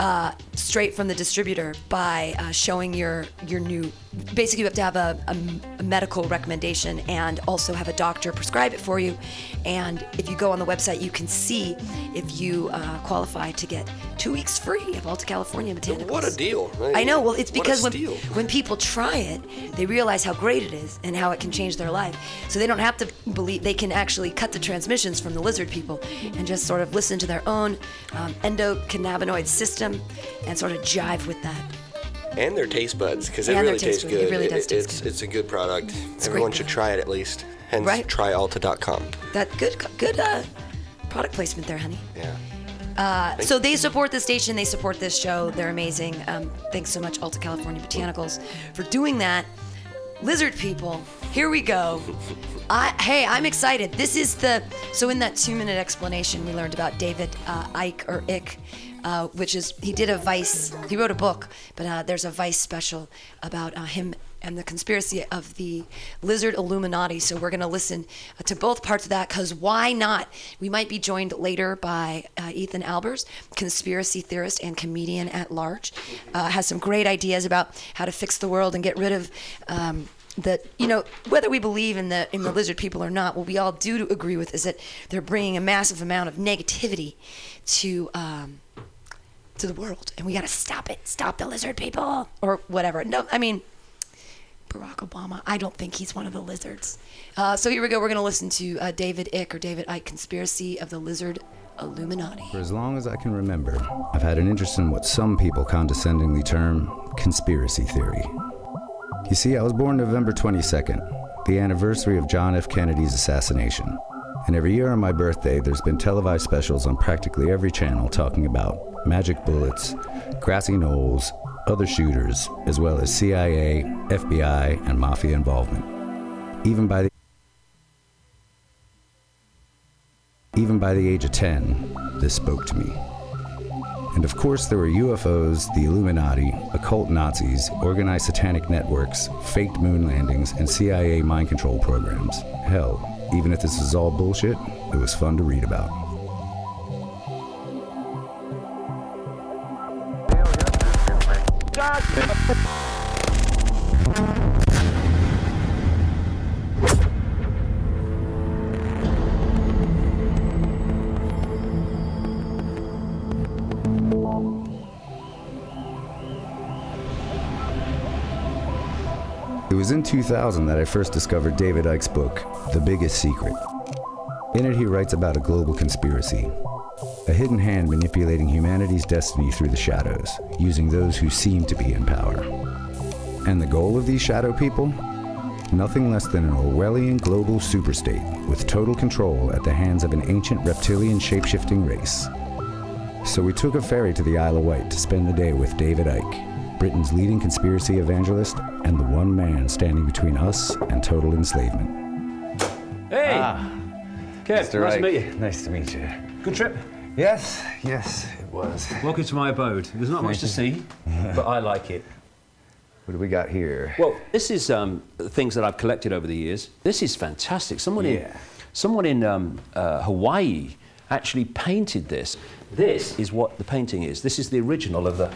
uh, straight from the distributor by uh, showing your, your new. Basically, you have to have a, a, a medical recommendation and also have a doctor prescribe it for you. And if you go on the website, you can see if you uh, qualify to get two weeks free of Alta California botanicals. What a deal. I know. Well, it's because when, when people try it, they realize how great it is and how it can change their life. So they don't have to believe, they can actually cut the transmissions from the lizard people and just sort of listen to their own um, endocannabinoid system and sort of jive with that. And their taste buds, because it really taste tastes buds. It good. really does taste it's, it's a good product. great Everyone should product. try it at least. Hence, Right. tryalta.com. That good, good uh, product placement there, honey. Yeah. Uh, so they support the station, they support this show. They're amazing. Um, thanks so much, Alta California Botanicals, for doing that. Lizard people, here we go. [laughs] I, hey, I'm excited. This is the so in that two-minute explanation we learned about David uh, Ike or Ick, uh, which is he did a Vice. He wrote a book, but uh, there's a Vice special about uh, him and the conspiracy of the lizard Illuminati. So we're going to listen uh, to both parts of that because why not? We might be joined later by uh, Ethan Albers, conspiracy theorist and comedian at large. Uh, has some great ideas about how to fix the world and get rid of. Um, that you know whether we believe in the in the lizard people or not what we all do agree with is that they're bringing a massive amount of negativity to um, to the world and we got to stop it stop the lizard people or whatever no i mean Barack Obama. I don't think he's one of the lizards. Uh, so here we go. We're going to listen to uh, David Ick or David Icke Conspiracy of the Lizard Illuminati. For as long as I can remember, I've had an interest in what some people condescendingly term conspiracy theory. You see, I was born November 22nd, the anniversary of John F. Kennedy's assassination. And every year on my birthday, there's been televised specials on practically every channel talking about magic bullets, grassy knolls, other shooters, as well as CIA, FBI, and mafia involvement. Even by the even by the age of 10, this spoke to me. And of course, there were UFOs, the Illuminati, occult Nazis, organized satanic networks, faked moon landings, and CIA mind control programs. Hell, even if this is all bullshit, it was fun to read about. Was in 2000 that I first discovered David Icke's book, The Biggest Secret. In it, he writes about a global conspiracy, a hidden hand manipulating humanity's destiny through the shadows, using those who seem to be in power. And the goal of these shadow people? Nothing less than an Orwellian global superstate with total control at the hands of an ancient reptilian shapeshifting race. So we took a ferry to the Isle of Wight to spend the day with David Icke, Britain's leading conspiracy evangelist and the one man standing between us and total enslavement. Hey! Kev, nice to meet you. Nice to meet you. Good trip. Yes, yes, it was. Welcome to my abode. There's not much to see, [laughs] but I like it. What do we got here? Well, this is um, things that I've collected over the years. This is fantastic. Someone in, someone in um, uh, Hawaii actually painted this. This is what the painting is. This is the original of the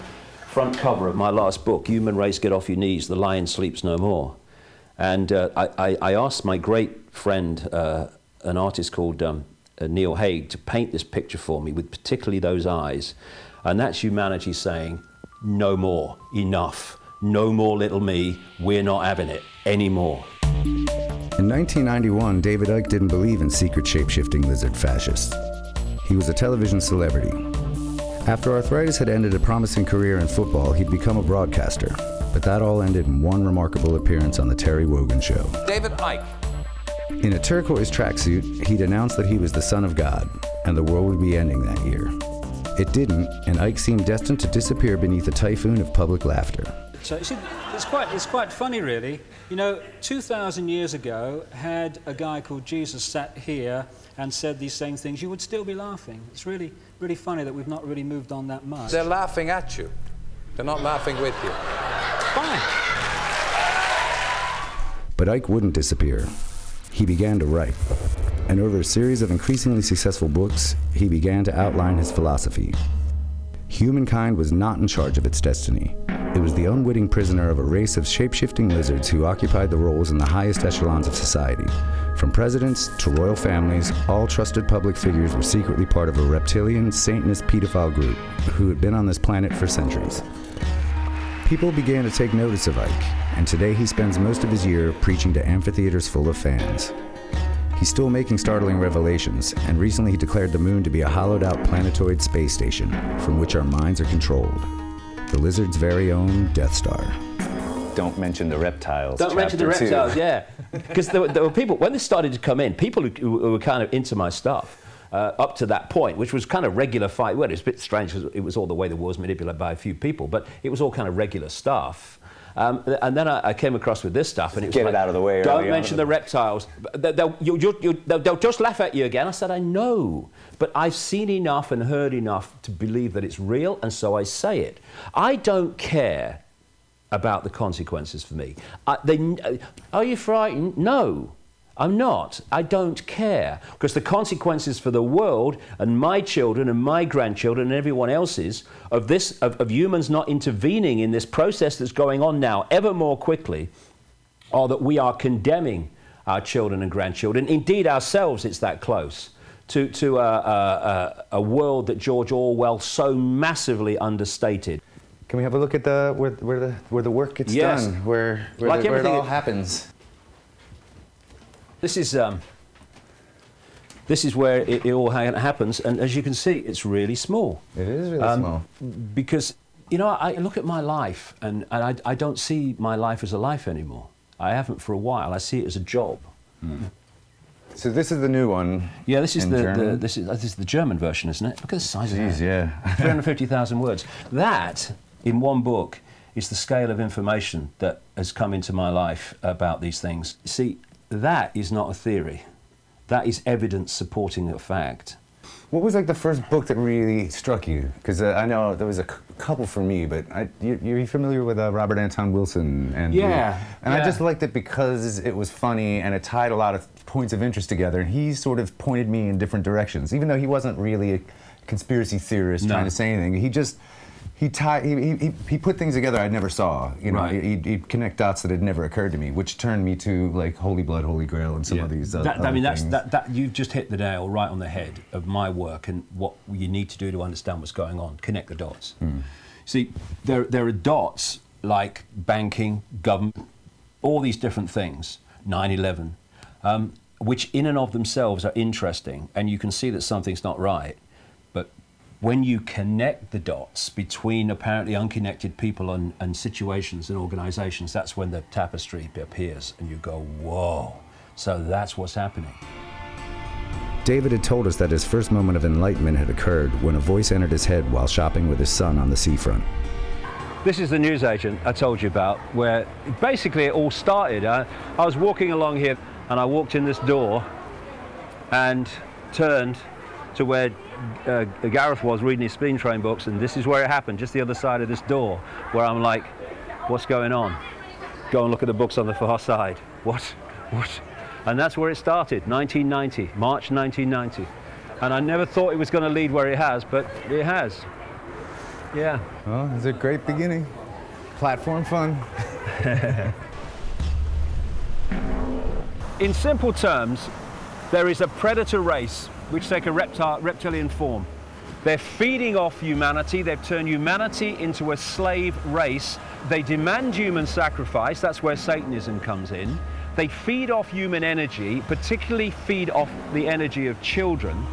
front cover of my last book, Human Race Get Off Your Knees, The Lion Sleeps No More. And uh, I, I, asked my great friend, uh, an artist called um, uh, Neil Hague, to paint this picture for me with particularly those eyes. And that's humanity saying, no more, enough, no more little me, we're not having it anymore. In 1991, David Icke didn't believe in secret shape-shifting lizard fascists. He was a television celebrity. After arthritis had ended a promising career in football, he'd become a broadcaster. But that all ended in one remarkable appearance on The Terry Wogan Show. David Icke. In a turquoise tracksuit, he'd announced that he was the Son of God, and the world would be ending that year. It didn't, and Icke seemed destined to disappear beneath a typhoon of public laughter. So see, it's quite, it's quite funny, really. You know, 2,000 years ago, had a guy called Jesus sat here and said these same things, you would still be laughing. It's really, really funny that we've not really moved on that much. They're laughing at you. They're not laughing with you. Fine. But Icke wouldn't disappear. He began to write. And over a series of increasingly successful books, he began to outline his philosophy. Humankind was not in charge of its destiny. It was the unwitting prisoner of a race of shape-shifting lizards who occupied the roles in the highest echelons of society. From presidents to royal families, all trusted public figures were secretly part of a reptilian, Satanist pedophile group who had been on this planet for centuries. People began to take notice of Icke, and today he spends most of his year preaching to amphitheaters full of fans. He's still making startling revelations, and recently he declared the moon to be a hollowed out planetoid space station from which our minds are controlled. The lizard's very own Death Star. Don't mention the reptiles. Don't mention the chapter two. reptiles, yeah. Because there, were- there were people, when this started to come in, people who, who were kind of into my stuff. Uh, up to that point, which was kind of regular fight. Well, it was a bit strange because it was all the way the war was manipulated by a few people, but it was all kind of regular stuff. Um, and then I, I came across with this stuff, and it was Get it out of the way Don't mention on. the reptiles. They'll, you, you, you, they'll, they'll just laugh at you again. I said, I know, but I've seen enough and heard enough to believe that it's real, and so I say it. I don't care about the consequences for me. I, they, are you frightened? No, I'm not. I don't care. Because the consequences for the world and my children and my grandchildren and everyone else's of this, of, of humans not intervening in this process that's going on now ever more quickly, are that we are condemning our children and grandchildren, indeed ourselves, it's that close, to, to a, a, a, world that George Orwell so massively understated. Can we have a look at the where, where the where the work gets Yes. done, where where, Like the, where it all happens? This is um, this is where it, it all ha- happens, and as you can see, it's really small. It is really Um, small. Because you know, I look at my life, and, and I, I don't see my life as a life anymore. I haven't for a while. I see it as a job. So this is the new one. Yeah, this is the, the German? this is this is the German version, isn't it? Look at the size Jeez, of that. yeah. [laughs] 350,000 words. That, in one book, is the scale of information that has come into my life about these things. See, that is not a theory. That is evidence supporting a fact. What was like the first book that really struck you? Because uh, I know there was a c- couple for me, but I, you, you're familiar with uh, Robert Anton Wilson? And Yeah, and I just liked it because it was funny and it tied a lot of points of interest together. And he sort of pointed me in different directions, even though he wasn't really a conspiracy theorist No. trying to say anything. He just he tied he, he, he- he put things together I never saw. You know, Right. he'd, he'd connect dots that had never occurred to me, which turned me to like Holy Blood, Holy Grail, and some of these. That- other I mean, that's, things. that, that, you've just hit the nail right on the head of my work and what you need to do to understand what's going on. Connect the dots. See, there, there are dots like banking, government, all these different things, 9 11, um, which in and of themselves are interesting, and you can see that something's not right. But when you connect the dots between apparently unconnected people and, and situations and organizations, that's when the tapestry appears, and you go, whoa. So that's what's happening. David had told us that his first moment of enlightenment had occurred when a voice entered his head while shopping with his son on the seafront. This is the newsagent I told you about, where basically it all started. I, I was walking along here and I walked in this door and turned to where uh, Gareth was reading his spin train books, and this is where it happened, just the other side of this door, where I'm like, what's going on? Go and look at the books on the far side. [laughs] What? What? And that's where it started, 1990, March 1990. And I never thought it was going to lead where it has, but it has. Yeah. Well, it's a great beginning. Platform fun. [laughs] In simple terms, there is a predator race which take a reptile, reptilian form. They're feeding off humanity. They've turned humanity into a slave race. They demand human sacrifice. That's where Satanism comes in. They feed off human energy, particularly feed off the energy of children.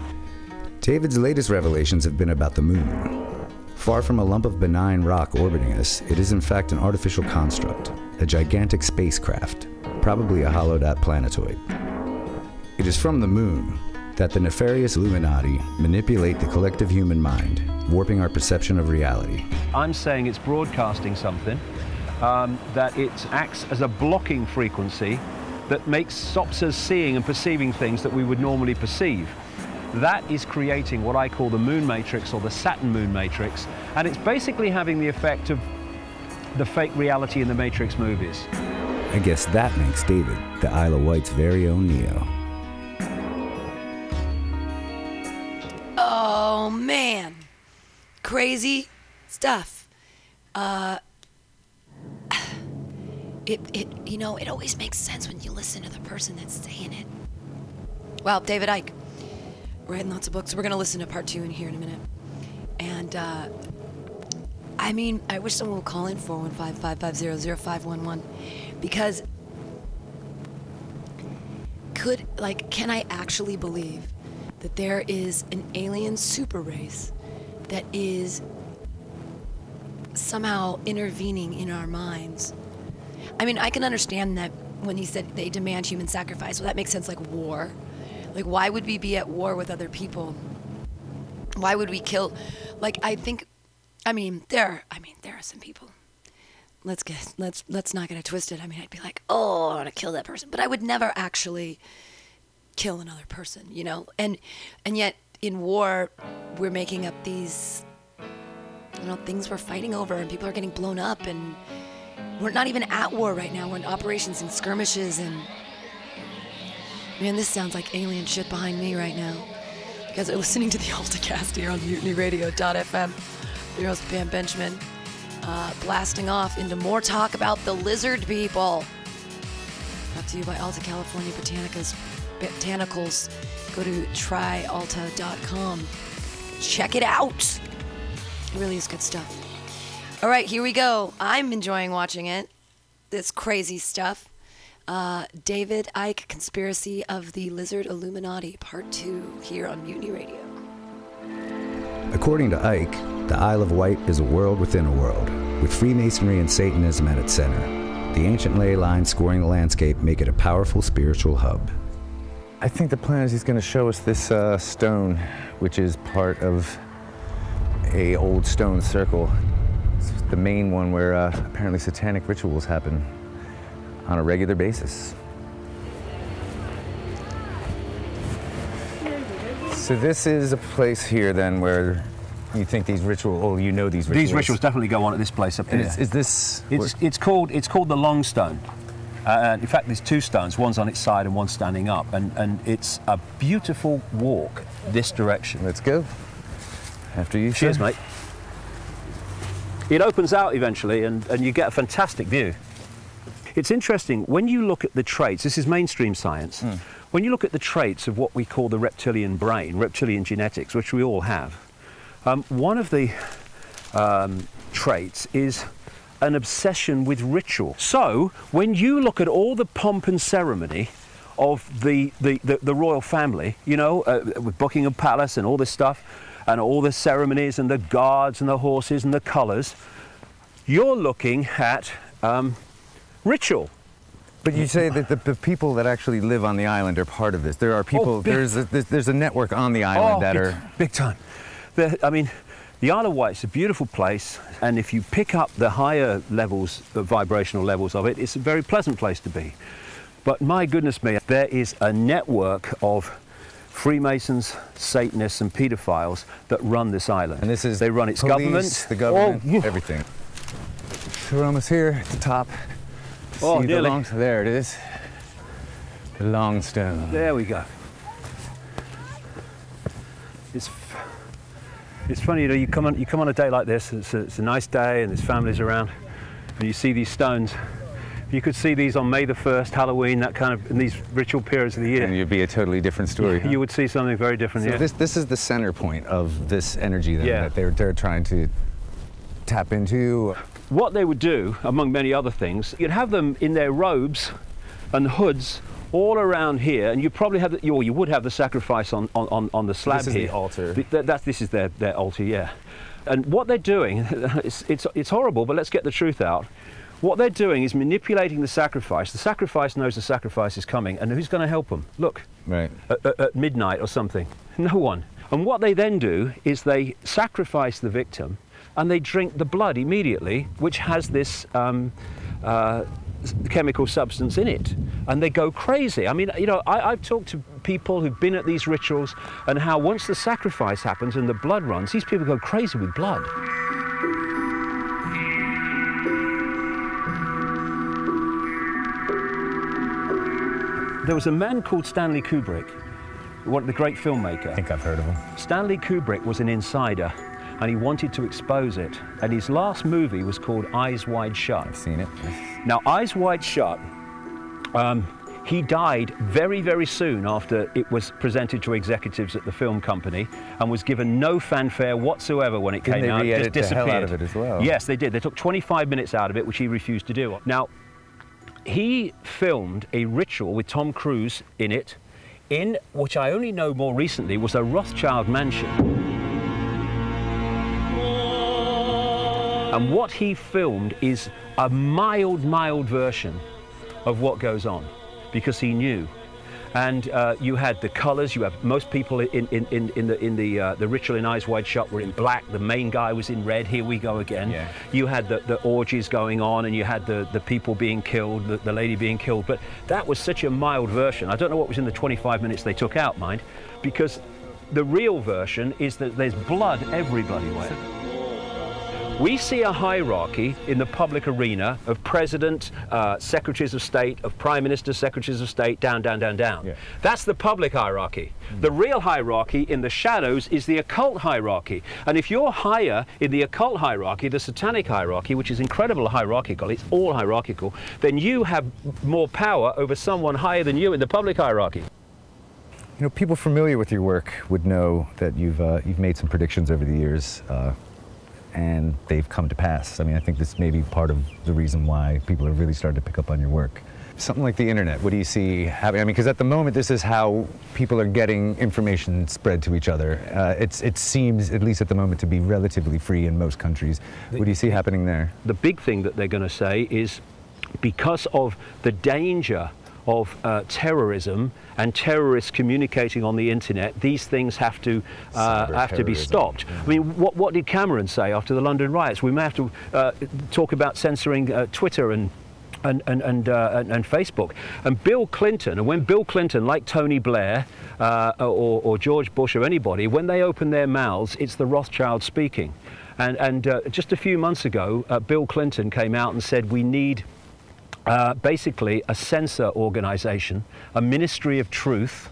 David's latest revelations have been about the moon. Far from a lump of benign rock orbiting us, it is in fact an artificial construct, a gigantic spacecraft, probably a hollowed out planetoid. It is from the moon that the nefarious Illuminati manipulate the collective human mind, warping our perception of reality. I'm saying it's broadcasting something, um, that it acts as a blocking frequency that makes stops us seeing and perceiving things that we would normally perceive. That is creating what I call the moon matrix or the Saturn moon matrix, and it's basically having the effect of the fake reality in the Matrix movies. I guess that makes David the Isle of Wight's very own Neo. Crazy stuff. Uh, [sighs] it it you know it always makes sense when you listen to the person that's saying it. Well, David Icke, writing lots of books. We're gonna listen to part two in here in a minute. And uh, I mean, I wish someone would call in 415-550-0511 because could like can I actually believe that there is an alien super race that is somehow intervening in our minds. I mean, I can understand that when he said they demand human sacrifice. Well, that makes sense, like war. Like, why would we be at war with other people? Why would we kill? Like, I think, I mean, there. I mean, there are some people. Let's get let's let's not get it twisted. I mean, I'd be like, oh, I want to kill that person, but I would never actually kill another person, you know? And and yet in war we're making up these you know, things we're fighting over and people are getting blown up and we're not even at war right now. We're in operations and skirmishes and Man, this sounds like alien shit behind me right now. You guys are listening to the [laughs] AltaCast here on MutinyRadio.fm. Your host, Pam Benjamin, uh, blasting off into more talk about the lizard people. Brought to you by Alta California Botanicas botanicals. Go to tryalta.com. Check it out. It really is good stuff. All right, here we go. I'm enjoying watching it. This crazy stuff. Uh, David Icke, Conspiracy of the Lizard Illuminati, Part 2, here on Mutiny Radio. According to Icke, the Isle of Wight is a world within a world, with Freemasonry and Satanism at its center. The ancient ley lines scoring the landscape make it a powerful spiritual hub. I think the plan is he's going to show us this uh, stone, which is part of a old stone circle. It's the main one where uh, apparently satanic rituals happen on a regular basis. So this is a place here then where you think these rituals, oh, you know these rituals. These rituals definitely go on at this place up here. is, is this? It's, it's called it's called the Long Stone. Uh, in fact, there's two stones. One's on its side and one's standing up, and and it's a beautiful walk this direction. Let's go. After you. Cheers, sir. mate. It opens out eventually, and, and you get a fantastic view. It's interesting when you look at the traits. This is mainstream science. Hmm. When you look at the traits of what we call the reptilian brain, reptilian genetics, which we all have, um, one of the um, traits is an obsession with ritual. So, when you look at all the pomp and ceremony of the, the, the, the royal family, you know, uh, with Buckingham Palace and all this stuff, and all the ceremonies and the guards and the horses and the colours, you're looking at um, ritual. But you say that the, the people that actually live on the island are part of this. There are people. big- there's a, there's, there's a network on the island Oh, that big, are. big time. The, I mean, the Isle of Wight's a beautiful place, and if you pick up the higher levels, the vibrational levels of it, it's a very pleasant place to be. But my goodness me, there is a network of Freemasons, Satanists, and paedophiles that run this island. And this is they run its police, government, the government, Oh, everything. So we're almost here at the top. Oh, See the nearly. long, there it is. The long stone. There we go. it's it's funny, you know, you come on you come on a day like this. It's a, it's a nice day, and there's families around, and you see these stones. You could see these on May the first, Halloween, that kind of in these ritual periods of the year. And you'd be a totally different story. huh? You would see something very different. So yeah. this this is the center point of this energy then, Yeah. that they're they're trying to tap into. What they would do, among many other things, you'd have them in their robes and hoods all around here, and you probably have, the, or you would have the sacrifice on, on, on, the slab This is the here. altar. Th- th- that's, this is their, their altar, yeah. And what they're doing, [laughs] it's, it's, it's horrible, but let's get the truth out. What they're doing is manipulating the sacrifice. The sacrifice knows the sacrifice is coming, and who's going to help them? Look, right. at, at- at midnight or something. [laughs] No one. And what they then do is they sacrifice the victim and they drink the blood immediately, which has this um, uh, chemical substance in it. And they go crazy. I mean, you know, I, I've talked to people who've been at these rituals and how once the sacrifice happens and the blood runs, these people go crazy with blood. There was a man called Stanley Kubrick, one the great filmmaker. I think I've heard of him. Stanley Kubrick was an insider, and he wanted to expose it. And his last movie was called Eyes Wide Shut. I've seen it. Now, Eyes Wide Shut. Um, he died very, very soon after it was presented to executives at the film company and was given no fanfare whatsoever when it Didn't came out. It just the hell disappeared. out of it as well? Yes, they did. They took 25 minutes out of it, which he refused to do. Now, he filmed a ritual with Tom Cruise in it, in which I only know more recently was a Rothschild mansion. And what he filmed is a mild, mild version of what goes on because he knew. And uh, you had the colours. You have most people in, in, in, in the in the uh, the ritual in Eyes Wide Shut were in black. The main guy was in red. Here we go again. You had the, the orgies going on, and you had the, the people being killed, the, the lady being killed. But that was such a mild version. I don't know what was in the 25 minutes they took out, mind, because the real version is that there's blood every bloody way. We see a hierarchy in the public arena of president, uh, secretaries of state, of prime ministers, secretaries of state, down, down, down, down. That's the public hierarchy. The real hierarchy in the shadows is the occult hierarchy. And if you're higher in the occult hierarchy, the satanic hierarchy, which is incredible hierarchical, it's all hierarchical, then you have more power over someone higher than you in the public hierarchy. You know, people familiar with your work would know that you've uh, you've made some predictions over the years, uh, and they've come to pass. I mean, I think this may be part of the reason why people have really started to pick up on your work. Something like the internet. What do you see happening? I mean, because at the moment, this is how people are getting information spread to each other. Uh, it's it seems, at least at the moment, to be relatively free in most countries. What do you see happening there? The big thing that they're going to say is because of the danger of uh, terrorism and terrorists communicating on the internet, these things have to uh, have to be stopped. I mean, what, what did Cameron say after the London riots? We may have to uh, talk about censoring uh, Twitter and and and and, uh, and and Facebook. And Bill Clinton, and when Bill Clinton, like Tony Blair uh, or, or George Bush or anybody, when they open their mouths, it's the Rothschild speaking. And and uh, just a few months ago, uh, Bill Clinton came out and said we need. Uh, basically, a censor organization, a ministry of truth,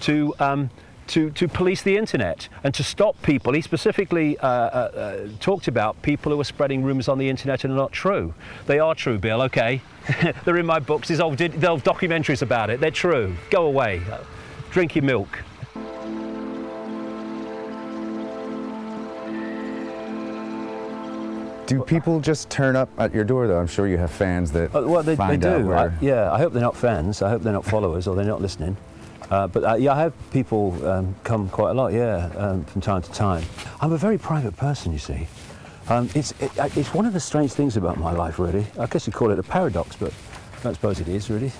to um, to, to police the internet and to stop people. He specifically uh, uh, uh, talked about people who are spreading rumours on the internet and are not true. They are true, Bill, okay? [laughs] They're in my books. There's old, there's old documentaries about it. They're true. Go away. Drink your milk. Do people just turn up at your door, though? I'm sure you have fans that Uh, well, they, they find out do. where. I, yeah, I hope they're not fans. I hope they're not followers or they're not listening. Uh, but uh, yeah, I have people um, come quite a lot, yeah, um, from time to time. I'm a very private person, you see. Um, it's, it, uh, it's one of the strange things about my life, really. I guess you'd call it a paradox, but I don't suppose it is, really.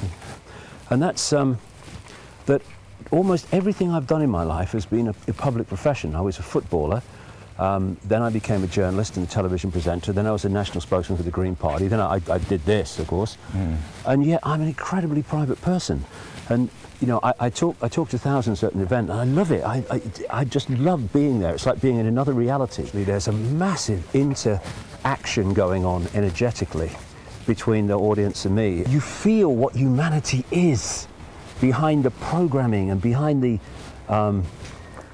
And that's um, that almost everything I've done in my life has been a, a public profession. I was a footballer. Um, then I became a journalist and a television presenter. Then I was a national spokesman for the Green Party. Then I, I did this, of course. And yet I'm an incredibly private person. And, you know, I, I, talk, I talk to thousands at an event and I love it. I, I, I just love being there. It's like being in another reality. There's a massive interaction going on energetically between the audience and me. You feel what humanity is behind the programming and behind the, um,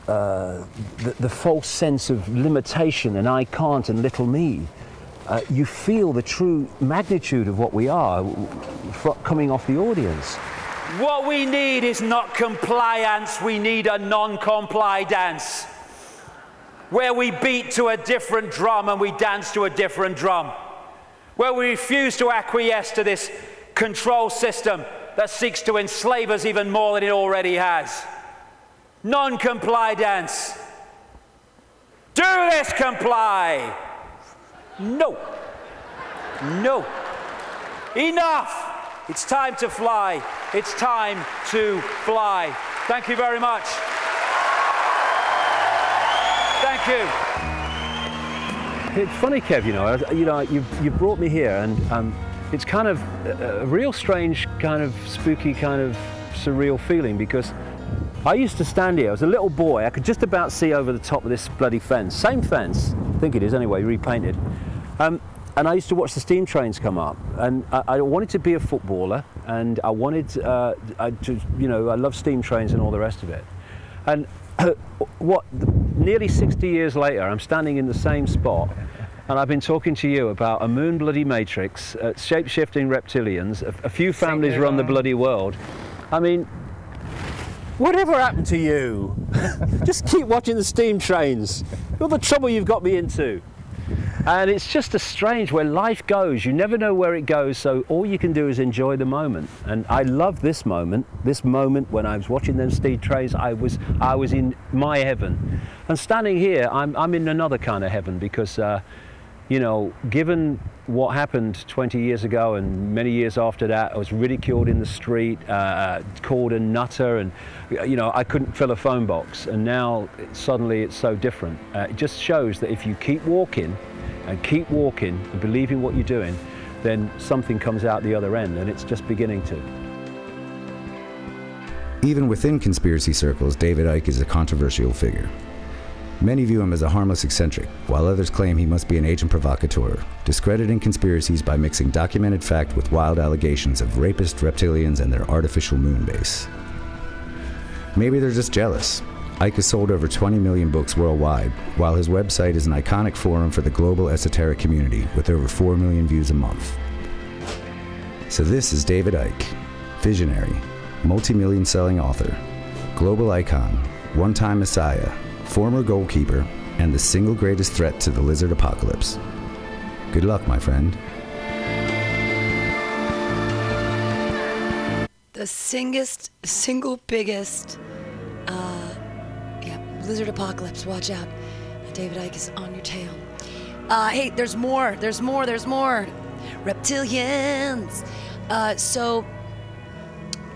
the, the false sense of limitation and I can't and little me. Uh, you feel the true magnitude of what we are coming off the audience. What we need is not compliance, we need a non comply dance. Where we beat to a different drum and we dance to a different drum. Where we refuse to acquiesce to this control system that seeks to enslave us even more than it already has. Non comply. Do this comply. No. No. Enough. It's time to fly. It's time to fly. Thank you very much. Thank you. It's funny, Kev. You know, you know, you you brought me here, and um, it's kind of a, a real strange, kind of spooky, kind of surreal feeling because I used to stand here. I was a little boy. I could just about see over the top of this bloody fence. Same fence, I think it is anyway, repainted. Um, and I used to watch the steam trains come up, and I, I wanted to be a footballer, and I wanted uh, I, to, you know, I love steam trains and all the rest of it. And [coughs] what, nearly 60 years later, I'm standing in the same spot, and I've been talking to you about a moon bloody matrix, uh, shape shifting reptilians, a, a few families run the bloody world. I mean, whatever happened to you? [laughs] just keep watching the steam trains. All the trouble you've got me into. And it's just a strange where life goes. You never know where it goes, so all you can do is enjoy the moment. And I love this moment. This moment when I was watching them steam trains, I was I was in my heaven. And standing here, I'm I'm in another kind of heaven because. Uh, you know, given what happened 20 years ago and many years after that, I was ridiculed in the street, uh, called a nutter, and you know, I couldn't fill a phone box. And now it- suddenly it's so different. Uh, it just shows that if you keep walking and keep walking and believing what you're doing, then something comes out the other end, and it's just beginning to. Even within conspiracy circles, David Icke is a controversial figure. Many view him as a harmless eccentric, while others claim he must be an agent provocateur, discrediting conspiracies by mixing documented fact with wild allegations of rapist reptilians and their artificial moon base. Maybe they're just jealous. Icke has sold over 20 million books worldwide, while his website is an iconic forum for the global esoteric community with over 4 million views a month. So, this is David Icke, visionary, multi million selling author, global icon, one time messiah, former goalkeeper, and the single greatest threat to the lizard apocalypse. Good luck, my friend. The singest, single biggest, uh, yeah, lizard apocalypse. Watch out. David Icke is on your tail. Uh, hey, there's more. There's more. There's more. Reptilians. Uh, so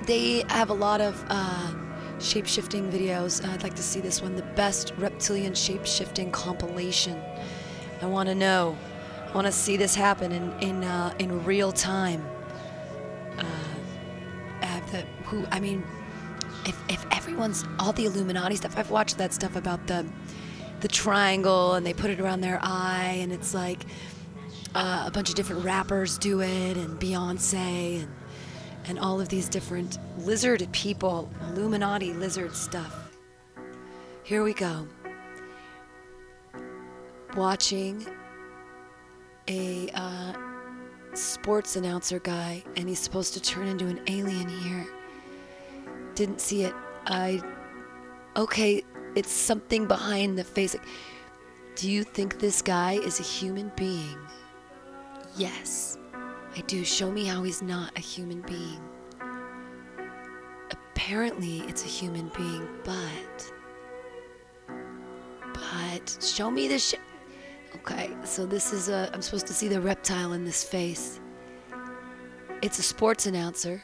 they have a lot of uh, shape shifting videos. I'd like to see this one the best reptilian shape shifting compilation. I want to know. I want to see this happen in, in, uh, in real time. Uh, the, who, I mean, if, if everyone's, all the Illuminati stuff, I've watched that stuff about the, the triangle and they put it around their eye and it's like uh, a bunch of different rappers do it and Beyonce and and all of these different lizard people, Illuminati lizard stuff. Here we go. Watching a uh, sports announcer guy, and he's supposed to turn into an alien here. Didn't see it. I. Okay, it's something behind the face. Do you think this guy is a human being? Yes. I do. Show me how he's not a human being. Apparently, it's a human being, but. But show me the shit. Okay, so this is a. I'm supposed to see the reptile in this face. It's a sports announcer.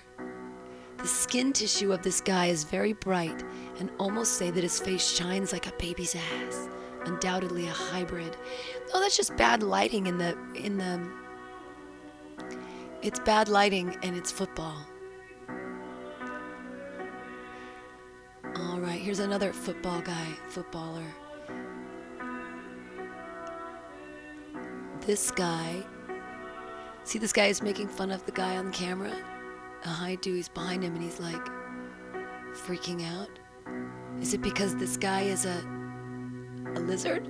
The skin tissue of this guy is very bright, and almost say that his face shines like a baby's ass. Undoubtedly a hybrid. Oh, that's just bad lighting in the in the it's bad lighting and it's football. All right, here's another football guy, footballer. This guy, see, this guy is making fun of the guy on camera. Uh, a hi, dude, he's behind him and he's like freaking out. Is it because this guy is a a lizard?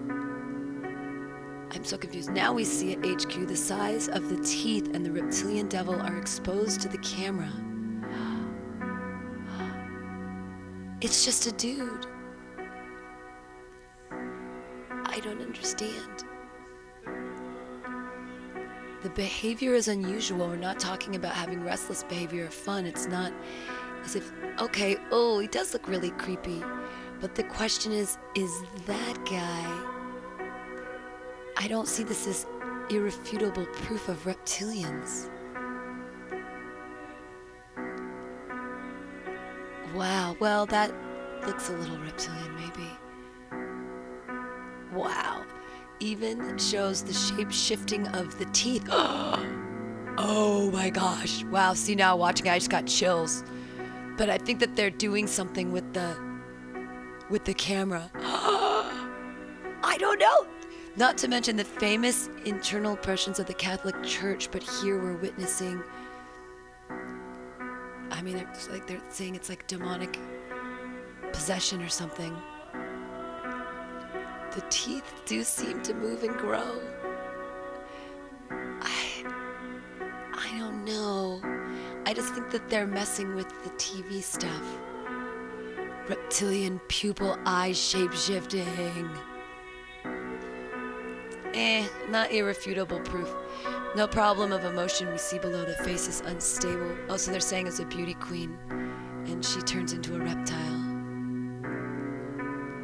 I'm so confused. Now we see at HQ the size of the teeth and the reptilian devil are exposed to the camera. [gasps] It's just a dude. I don't understand. The behavior is unusual. We're not talking about having restless behavior or fun. It's not as if, okay, oh, he does look really creepy. But the question is, is that guy. I don't see this as irrefutable proof of reptilians. Wow, well, that looks a little reptilian, maybe. Wow. Even shows the shape shifting of the teeth. [gasps] oh my gosh. Wow, see now watching I just got chills. But I think that they're doing something with the with the camera. [gasps] I don't know. Not to mention the famous internal impressions of the Catholic Church, but here we're witnessing I mean, it's like they're saying it's like demonic possession or something. The teeth do seem to move and grow. I I don't know. I just think that they're messing with the TV stuff. Reptilian pupil eye shape shifting. Eh, not irrefutable proof. No problem of emotion we see below the face is unstable. Also, they're saying it's a beauty queen and she turns into a reptile.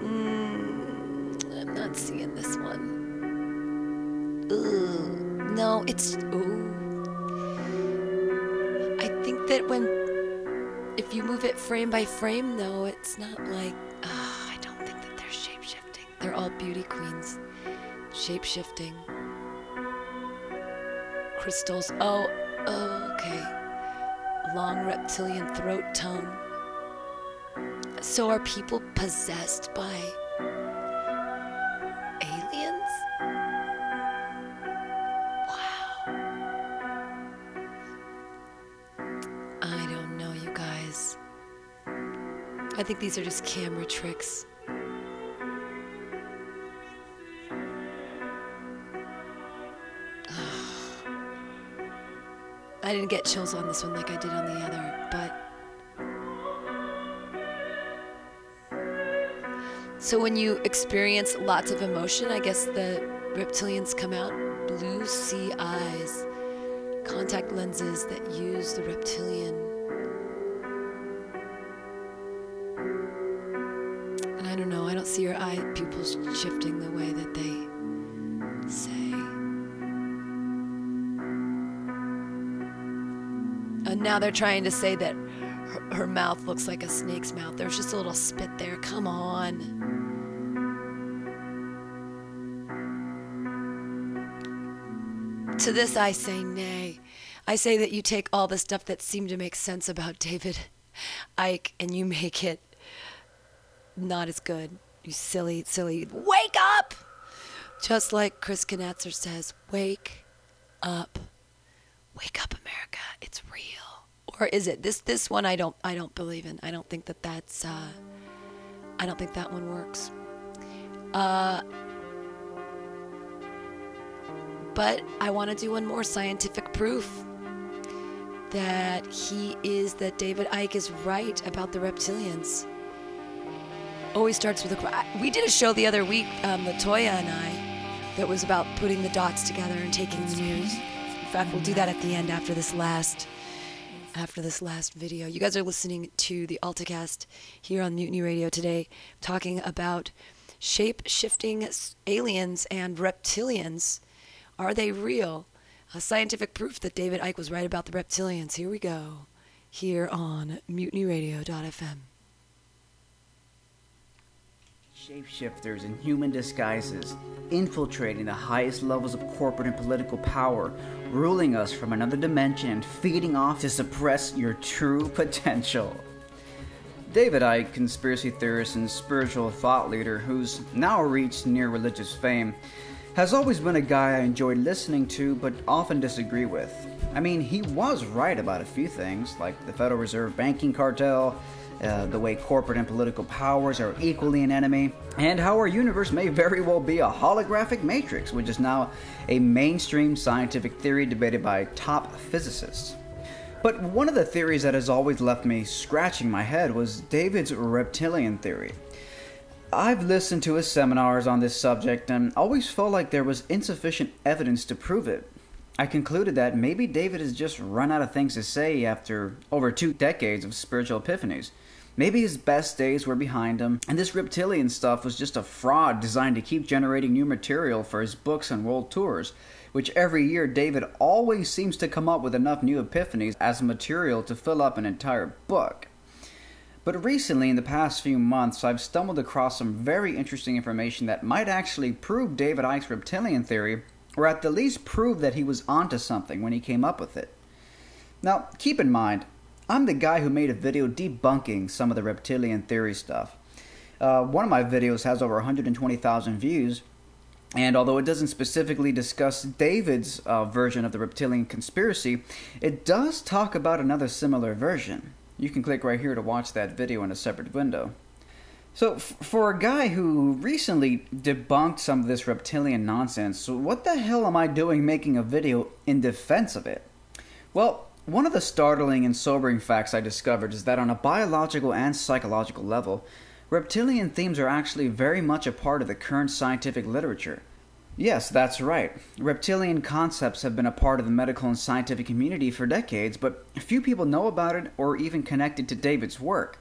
Mm, I'm not seeing this one. No, it's. Ooh. I think that when. If you move it frame by frame, though, it's not like. ah, I don't think that they're shape shifting. They're all beauty queens. Shape shifting. Crystals. Oh, oh, okay. Long reptilian throat tongue. So are people possessed by aliens? Wow. I don't know, you guys. I think these are just camera tricks. I didn't get chills on this one like I did on the other, but. So when you experience lots of emotion, I guess the reptilians come out blue sea eyes, contact lenses that use the reptilian. And I don't know, I don't see your eye pupils shifting the way that they say. And now they're trying to say that her, her mouth looks like a snake's mouth. There's just a little spit there. Come on. To this I say nay. I say that you take all the stuff that seemed to make sense about David Icke and you make it not as good. You silly, silly. Wake up! Just like Chris Knatzer says, wake up. Wake up, America. It's real. Or is it this this one I don't I don't believe in. I don't think that that's uh I don't think that one works. Uh but I want to do one more scientific proof that he is that David Icke is right about the reptilians. Always starts with a. We did a show the other week, um, Latoya and I, that was about putting the dots together and taking the news. In fact, we'll do that at the end after this last after this last video. You guys are listening to the AltaCast here on Mutiny Radio today, talking about shape shifting aliens and reptilians. Are they real? A scientific proof that David Icke was right about the reptilians. Here we go, here on mutinyradio.fm. Shapeshifters in human disguises, infiltrating the highest levels of corporate and political power, ruling us from another dimension and feeding off to suppress your true [laughs] potential. David Icke, conspiracy theorist and spiritual thought leader who's now reached near religious fame, has always been a guy I enjoyed listening to but often disagree with. I mean, he was right about a few things, like the Federal Reserve banking cartel, uh, the way corporate and political powers are equally an enemy, and how our universe may very well be a holographic matrix, which is now a mainstream scientific theory debated by top physicists. But one of the theories that has always left me scratching my head was David's reptilian theory. I've listened to his seminars on this subject and always felt like there was insufficient evidence to prove it. I concluded that maybe David has just run out of things to say after over two decades of spiritual epiphanies. Maybe his best days were behind him, and this reptilian stuff was just a fraud designed to keep generating new material for his books and world tours which every year David always seems to come up with enough new epiphanies as material to fill up an entire book. But recently, in the past few months, I've stumbled across some very interesting information that might actually prove David Icke's reptilian theory, or at the least prove that he was onto something when he came up with it. Now, keep in mind, I'm the guy who made a video debunking some of the reptilian theory stuff. Uh, one of my videos has over 120,000 views, and although it doesn't specifically discuss David's uh, version of the reptilian conspiracy, it does talk about another similar version. You can click right here to watch that video in a separate window. So, for a guy who recently debunked some of this reptilian nonsense, what the hell am I doing making a video in defense of it? Well, one of the startling and sobering facts I discovered is that on a biological and psychological level, reptilian themes are actually very much a part of the current scientific literature. Yes, that's right. Reptilian concepts have been a part of the medical and scientific community for decades, but few people know about it or even connect it to David's work.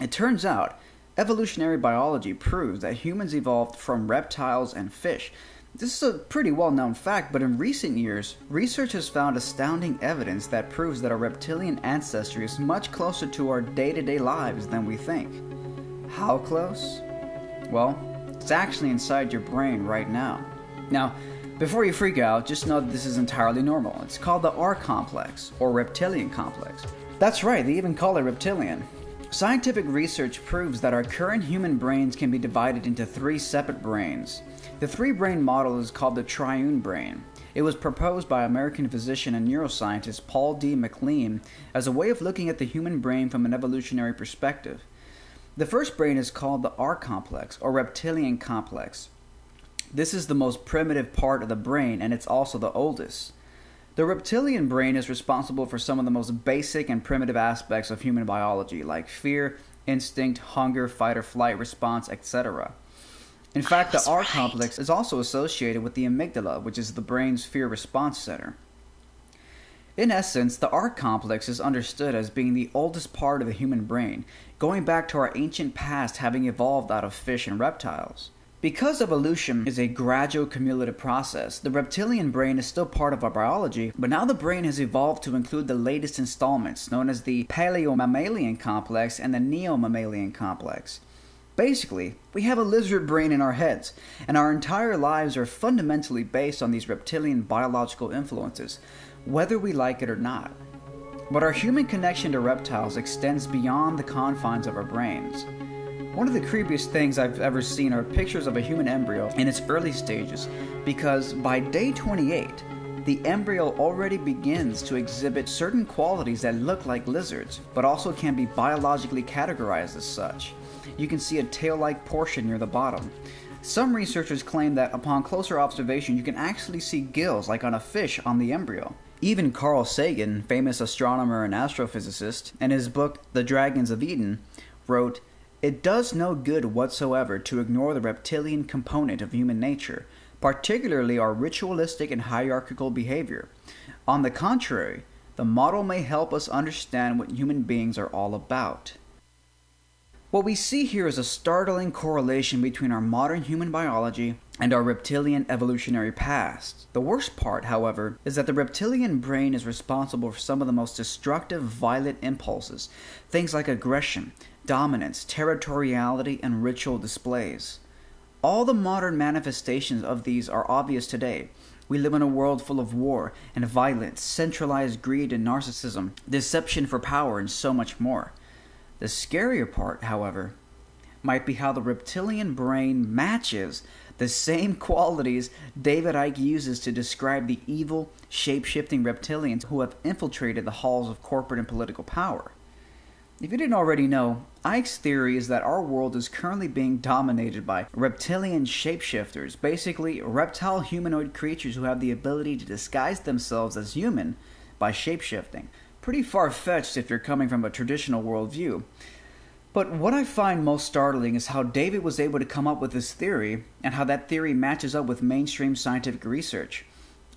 It turns out, evolutionary biology proves that humans evolved from reptiles and fish. This is a pretty well known fact, but in recent years, research has found astounding evidence that proves that our reptilian ancestry is much closer to our day to day lives than we think. How close? Well, it's actually inside your brain right now. Now, before you freak out, just know that this is entirely normal. It's called the R complex, or reptilian complex. That's right, they even call it reptilian. Scientific research proves that our current human brains can be divided into three separate brains. The three brain model is called the triune brain. It was proposed by American physician and neuroscientist Paul D. MacLean as a way of looking at the human brain from an evolutionary perspective. The first brain is called the R complex or reptilian complex. This is the most primitive part of the brain and it's also the oldest. The reptilian brain is responsible for some of the most basic and primitive aspects of human biology, like fear, instinct, hunger, fight or flight response, etc. In fact, the R complex is also associated with the amygdala, which is the brain's fear response center. In essence, the R complex is understood as being the oldest part of the human brain, going back to our ancient past having evolved out of fish and reptiles. Because evolution is a gradual cumulative process, the reptilian brain is still part of our biology, but now the brain has evolved to include the latest installments, known as the paleomammalian complex and the neomammalian complex. Basically, we have a lizard brain in our heads, and our entire lives are fundamentally based on these reptilian biological influences, whether we like it or not. But our human connection to reptiles extends beyond the confines of our brains. One of the creepiest things I've ever seen are pictures of a human embryo in its early stages, because by day 28, the embryo already begins to exhibit certain qualities that look like lizards, but also can be biologically categorized as such. You can see a tail like portion near the bottom. Some researchers claim that upon closer observation, you can actually see gills like on a fish on the embryo. Even Carl Sagan, famous astronomer and astrophysicist, in his book The Dragons of Eden, wrote, It does no good whatsoever to ignore the reptilian component of human nature, particularly our ritualistic and hierarchical behavior. On the contrary, the model may help us understand what human beings are all about. What we see here is a startling correlation between our modern human biology and our reptilian evolutionary past. The worst part, however, is that the reptilian brain is responsible for some of the most destructive, violent impulses, things like aggression, dominance, territoriality, and ritual displays. All the modern manifestations of these are obvious today. We live in a world full of war and violence, centralized greed and narcissism, deception for power, and so much more. The scarier part, however, might be how the reptilian brain matches the same [laughs] qualities David Icke uses to describe the evil, shape shifting reptilians who have infiltrated the halls of corporate and political power. If you didn't already know, Icke's theory is that our world is currently being dominated by reptilian shapeshifters, basically reptile humanoid creatures who have the ability to disguise themselves as human by shapeshifting. Pretty far fetched if you're coming from a traditional worldview. But what I find most startling is how David was able to come up with this theory and how that theory matches up with mainstream scientific research.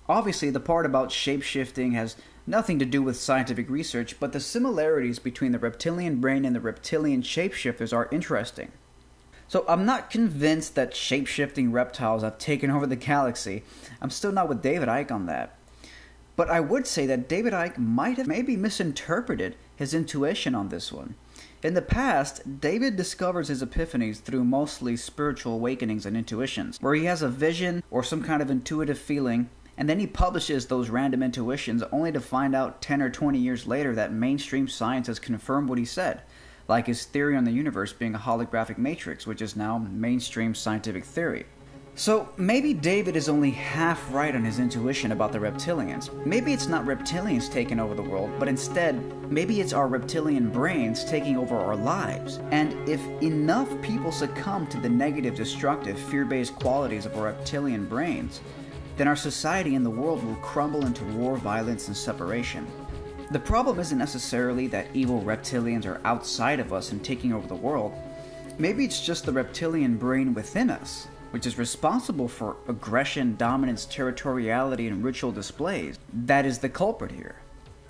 Obviously, the part about shapeshifting has nothing to do with scientific research, but the similarities between the reptilian brain and the reptilian shapeshifters are interesting. So I'm not convinced that shapeshifting reptiles have taken over the galaxy. I'm still not with David Icke on that. But I would say that David Icke might have maybe misinterpreted his intuition on this one. In the past, David discovers his epiphanies through mostly spiritual awakenings and intuitions, where he has a vision or some kind of intuitive feeling and then he publishes those random intuitions only to find out 10 or 20 years later that mainstream science has confirmed what he said, like his theory on the universe being a holographic matrix, which is now mainstream scientific theory. So maybe David is only half right on his intuition about the reptilians. Maybe it's not reptilians taking over the world, but instead, maybe it's our reptilian brains taking over our lives. And if enough people succumb to the negative, destructive, fear based qualities of our reptilian brains, then our society and the world will crumble into war, violence, and separation. The problem isn't necessarily that evil reptilians are outside of us and taking over the world. Maybe it's just the reptilian brain within us, which is responsible for aggression, dominance, territoriality, and ritual displays, that is the culprit here.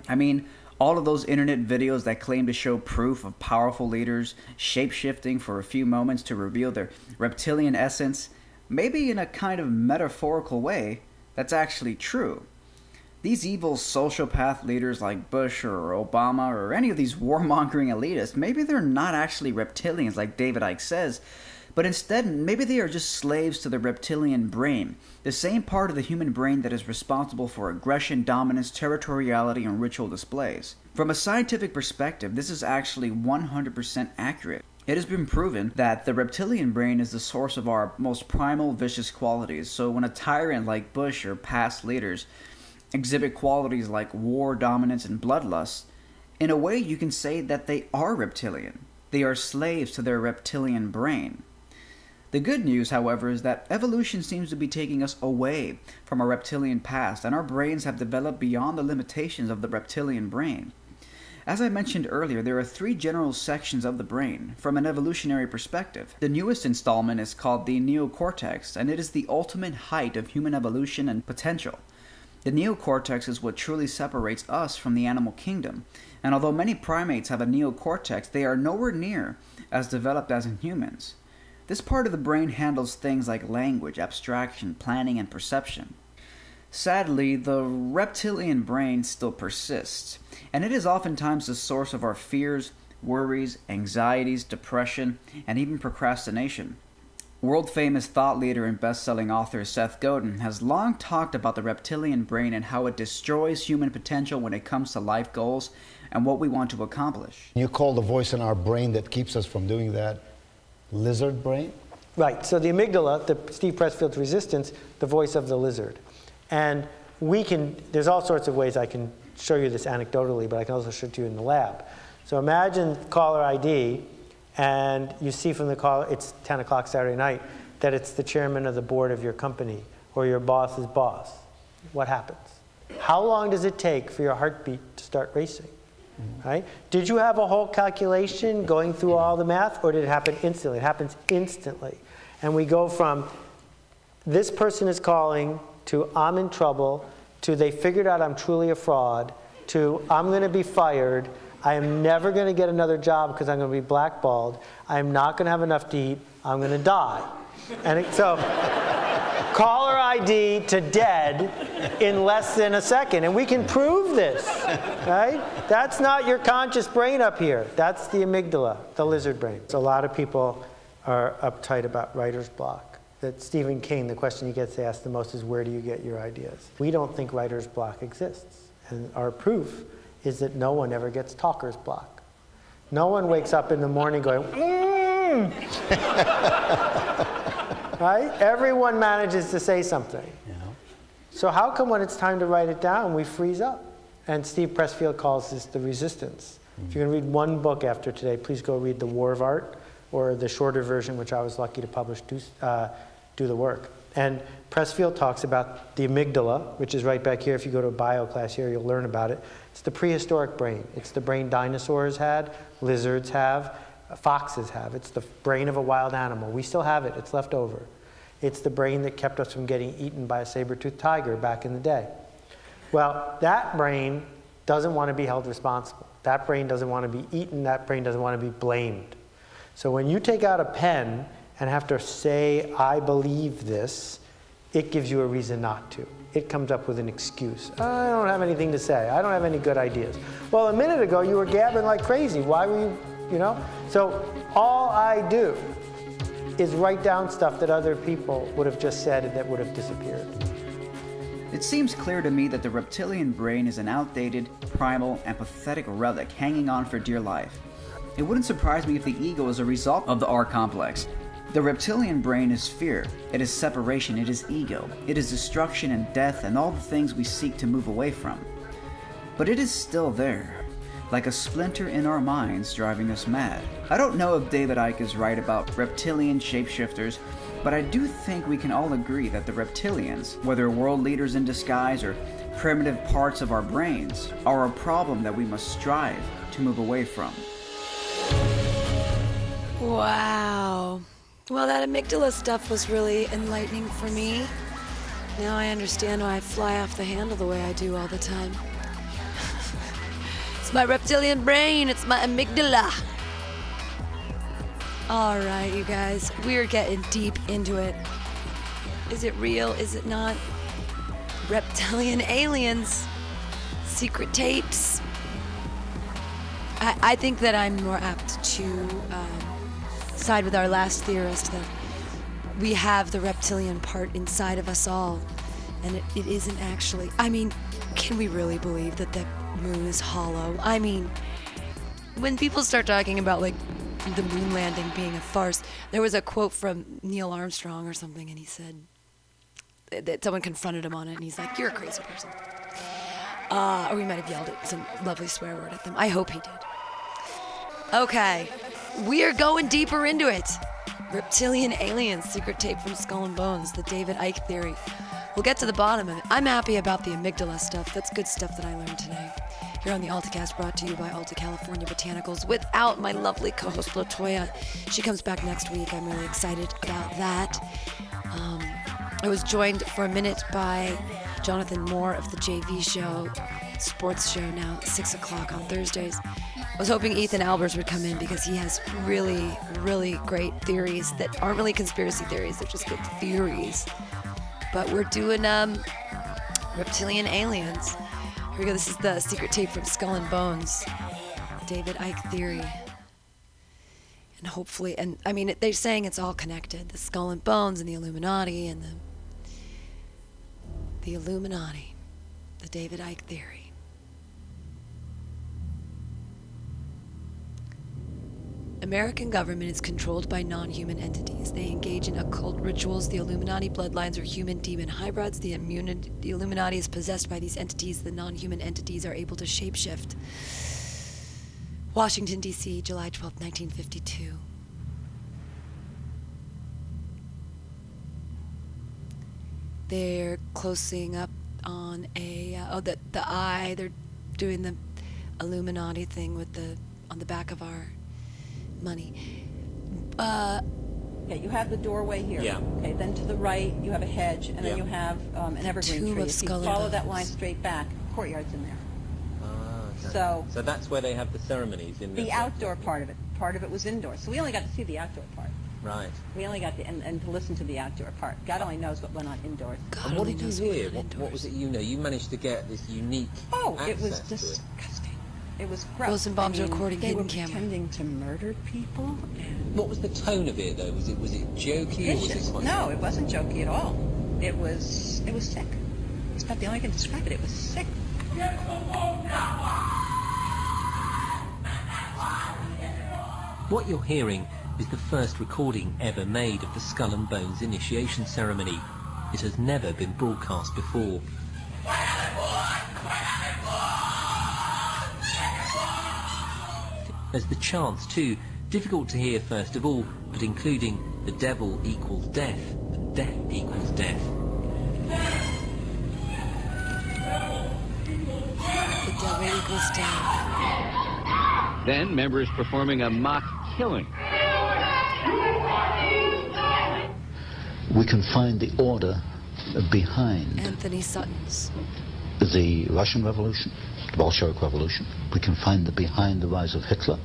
I mean, all of those internet videos that claim to show proof of powerful leaders shapeshifting for a few moments to reveal their reptilian essence maybe in a kind of metaphorical way, that's actually true. These evil sociopath leaders like Bush or Obama or any of these [laughs] warmongering elitists, maybe they're not actually reptilians like David Icke says, but instead, maybe they are just slaves to the reptilian brain, the same part of the human brain that is responsible for aggression, dominance, territoriality, and ritual displays. From a scientific perspective, this is actually 100% accurate. It has been proven that the reptilian brain is the source of our most primal vicious qualities. So when a tyrant like Bush or past leaders exhibit qualities like war, dominance, and bloodlust, in a way you can say that they are reptilian. They are slaves to their reptilian brain. The good news, however, is that evolution seems to be taking us away from our reptilian past, and our brains have developed beyond the limitations of the reptilian brain. As I mentioned earlier, there are three general sections of the brain from an evolutionary perspective. The newest installment is called the neocortex, and it is the ultimate height of human evolution and potential. The neocortex is what truly separates us from the animal kingdom, and although many primates have a neocortex, they are nowhere near as developed as in humans. This part of the brain handles things like language, abstraction, planning, and perception. Sadly, the reptilian brain still persists, and it is oftentimes the source of our fears, worries, anxieties, depression, and even procrastination. World famous thought leader and best selling author Seth Godin has long talked about the reptilian brain and how it destroys human potential when it comes to life goals and what we want to accomplish. You call the voice in our brain that keeps us from doing that lizard brain? Right. So the amygdala, the Steve Pressfield's resistance, the voice of the lizard. And we can, there's all sorts of ways I can show you this anecdotally, but I can also show it to you in the lab. So imagine caller ID, and you see from the call, it's 10 o'clock Saturday night, that it's the chairman of the board of your company or your boss's boss. What happens? How long does it take for your heartbeat to start racing? Mm-hmm. Right? Did you have a whole calculation going through all the math, or did it happen instantly? It happens instantly. And we go from this person is calling to I'm in trouble, to they figured out I'm truly a fraud, to I'm going to be fired, I am never going to get another job because I'm going to be blackballed, I'm not going to have enough to eat, I'm going to die. And it, so, caller ID to dead in less than a second. And we can prove this, right? That's not your conscious brain up here. That's the amygdala, the lizard brain. So a lot of people are uptight about writer's block that Stephen King, the question he gets asked the most is where do you get your ideas? We don't think writer's block exists. And our proof is that no one ever gets talker's block. No one wakes up in the morning going, mm. [laughs] right? Everyone manages to say something. Yeah. So how come when it's time to write it down, we freeze up? And Steve Pressfield calls this the resistance. If you're going to read one book after today, please go read The War of Art or the shorter version, which I was lucky to publish, Do, uh, Do the Work. And Pressfield talks about the amygdala, which is right back here. If you go to a bio class here, you'll learn about it. It's the prehistoric brain. It's the brain dinosaurs had, lizards have, foxes have. It's the brain of a wild animal. We still have it, it's left over. It's the brain that kept us from getting eaten by a saber-toothed tiger back in the day. Well, that brain doesn't want to be held responsible. That brain doesn't want to be eaten. That brain doesn't want to be blamed. So when you take out a pen and have to say, I believe this, it gives you a reason not to. It comes up with an excuse. I don't have anything to say. I don't have any good ideas. Well, a minute ago, you were gabbing like crazy. Why were you, you know? So all I do is write down stuff that other people would have just said and that would have disappeared. It seems clear to me that the reptilian brain is an outdated, primal, and pathetic relic hanging on for dear life. It wouldn't surprise me if the ego is a result of the R complex. The reptilian brain is fear, it is separation, it is ego, it is destruction and death and all the things we seek to move away from. But it is still there, like a splinter in our minds driving us mad. I don't know if David Icke is right about reptilian shapeshifters, but I do think we can all agree that the reptilians, whether world leaders in disguise or primitive parts of our brains, are a problem that we must strive to move away from. Wow. Well, that amygdala stuff was really enlightening for me. Now I understand why I fly off the handle the way I do all the time. [laughs] it's my reptilian brain, it's my amygdala. All right, you guys, we're getting deep into it. Is it real? Is it not? Reptilian aliens, secret tapes. I, I think that I'm more apt to um, side with our last theorist that we have the reptilian part inside of us all, and it, it isn't actually. I mean, can we really believe that the moon is hollow? I mean, when people start talking about like the moon landing being a farce, there was a quote from Neil Armstrong or something, and he said that someone confronted him on it, and he's like, "You're a crazy person." Uh, or we might have yelled at some lovely swear word at them. I hope he did. Okay, we are going deeper into it. Reptilian aliens, secret tape from Skull and Bones, the David Icke theory. We'll get to the bottom of it. I'm happy about the amygdala stuff. That's good stuff that I learned today. Here on the AltaCast, brought to you by Alta California Botanicals, without my lovely co-host Latoya. She comes back next week. I'm really excited about that. Um, I was joined for a minute by Jonathan Moore of the JV show, sports show now, 6 o'clock on Thursdays. I was hoping Ethan Albers would come in because he has really, really great theories that aren't really conspiracy theories, they're just good theories. But we're doing um, reptilian aliens. Here we go. This is the secret tape from Skull and Bones, David Icke theory. And hopefully, and I mean, they're saying it's all connected the Skull and Bones and the Illuminati and the the Illuminati, the David Icke theory. American government is controlled by non-human entities. They engage in occult rituals. The Illuminati bloodlines are human demon hybrids. The, immuni- the Illuminati is possessed by these entities. The non-human entities are able to shapeshift. Washington, D.C., July 12, 1952. They're closing up on a uh, oh the the eye. They're doing the Illuminati thing with the on the back of our money. Uh, Yeah, you have the doorway here. Yeah. Okay, then to the right, you have a hedge, and then Yeah. you have um, an evergreen tomb tree. of If you skull and follow that bones. line straight back, courtyard's in there. Ah, okay. So- so that's where they have the ceremonies in The outdoor part of it, part of it was indoor. So we only got to see the outdoor part. Right. We only got the, and, and to listen to the outdoor part. God only knows what went on indoors. and what did you hear? What, what was it you know? You managed to get this unique Oh, it was access to it. disgusting. It was gross. Rosenbaum's I mean, recording they hidden were camera. pretending to murder people. What was the tone of it though? Was it was it jokey or was it Vicious. quite No, it wasn't jokey at all. It was it was sick. It's about the only way I can describe it. It was sick. What you're hearing is the first recording ever made of the Skull and Bones initiation ceremony. It has never been broadcast before. There's the chants too, difficult to hear first of all, but including the devil equals death, and death equals death. The devil equals death. Then members performing a mock killing. We can find the order behind Antony Sutton's. The Russian Revolution, the Bolshevik Revolution. We can find the behind the rise of Hitler.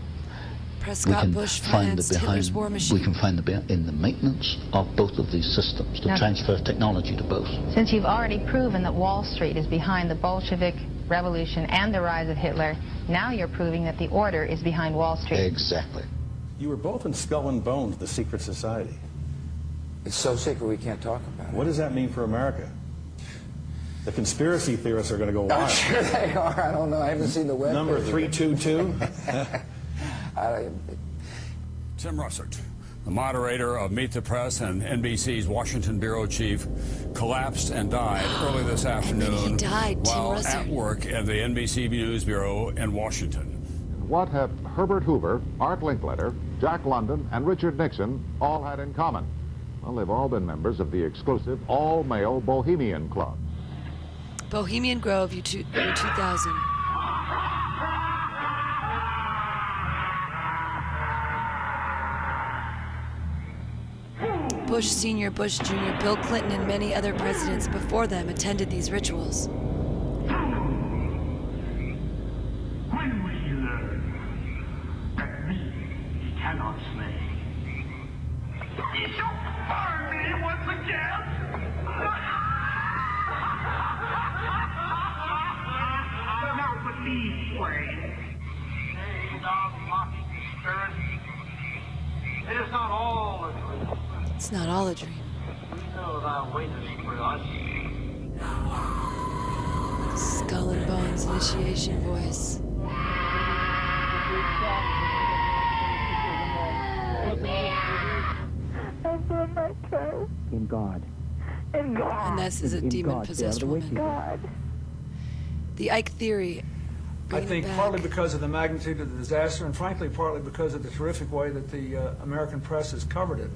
we can Bush find the behind. war machine. We can find the in the maintenance of both of these systems, the Now- transfer of technology to both. Since you've already proven that Wall Street is behind the Bolshevik Revolution and the rise of Hitler, now you're proving that the order is behind Wall Street. Exactly. You were both in Skull and Bones, the secret society. It's so secret we can't talk about it. What does that mean for America? The conspiracy theorists are going to go it. wild. I'm sure they are. I don't know. I haven't seen the web. Number 322? [laughs] I- [laughs] Tim Russert, the moderator of Meet the Press and NBC's Washington bureau chief, collapsed and died [gasps] early this afternoon died, while Russert. at work at the NBC News Bureau in Washington. What have Herbert Hoover, Art Linkletter, Jack London, and Richard Nixon all had in common? Well, they've all been members of the exclusive all-male Bohemian Club. Bohemian Grove, year two- year 2000. Bush Sr., Bush Jr., Bill Clinton, and many other presidents before them attended these rituals. In God. In God. And this is a In- in demon God, possessed they are the woman. God. The Icke theory. I think partly because of the magnitude of the disaster, and frankly, partly because of the terrific way that the uh, American press has covered it,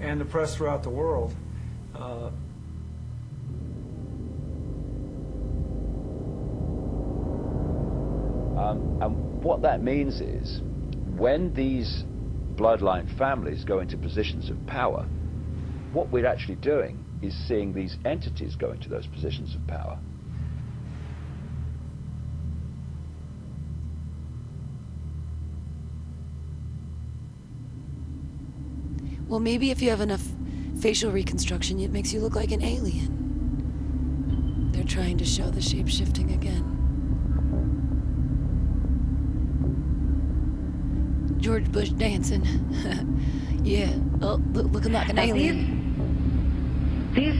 and the press throughout the world. Uh, Um, and what that means is when these bloodline families go into positions of power, what we're actually doing is seeing these entities go into those positions of power. Well, maybe if you have enough facial reconstruction, it makes you look like an alien. They're trying to show the shape shifting again. George Bush dancing. [laughs] yeah, oh, look, looking like an alien. These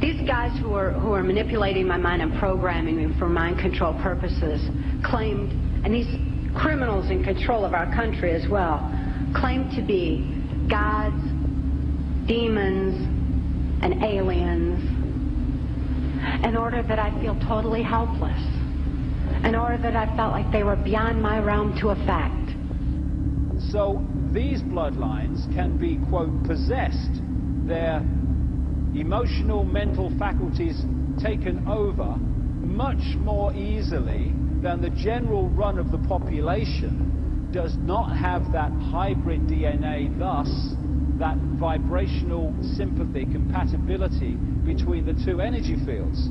these guys who are who are manipulating my mind and programming me for mind control purposes claimed, and these criminals in control of our country as well, claim to be gods, demons, and aliens. In order that I feel totally helpless. In order that I felt like they were beyond my realm to affect. So these bloodlines can be, quote, possessed, their emotional, mental faculties taken over much more easily than the general run of the population does not have that hybrid DNA, thus that vibrational sympathy, compatibility between the two energy fields.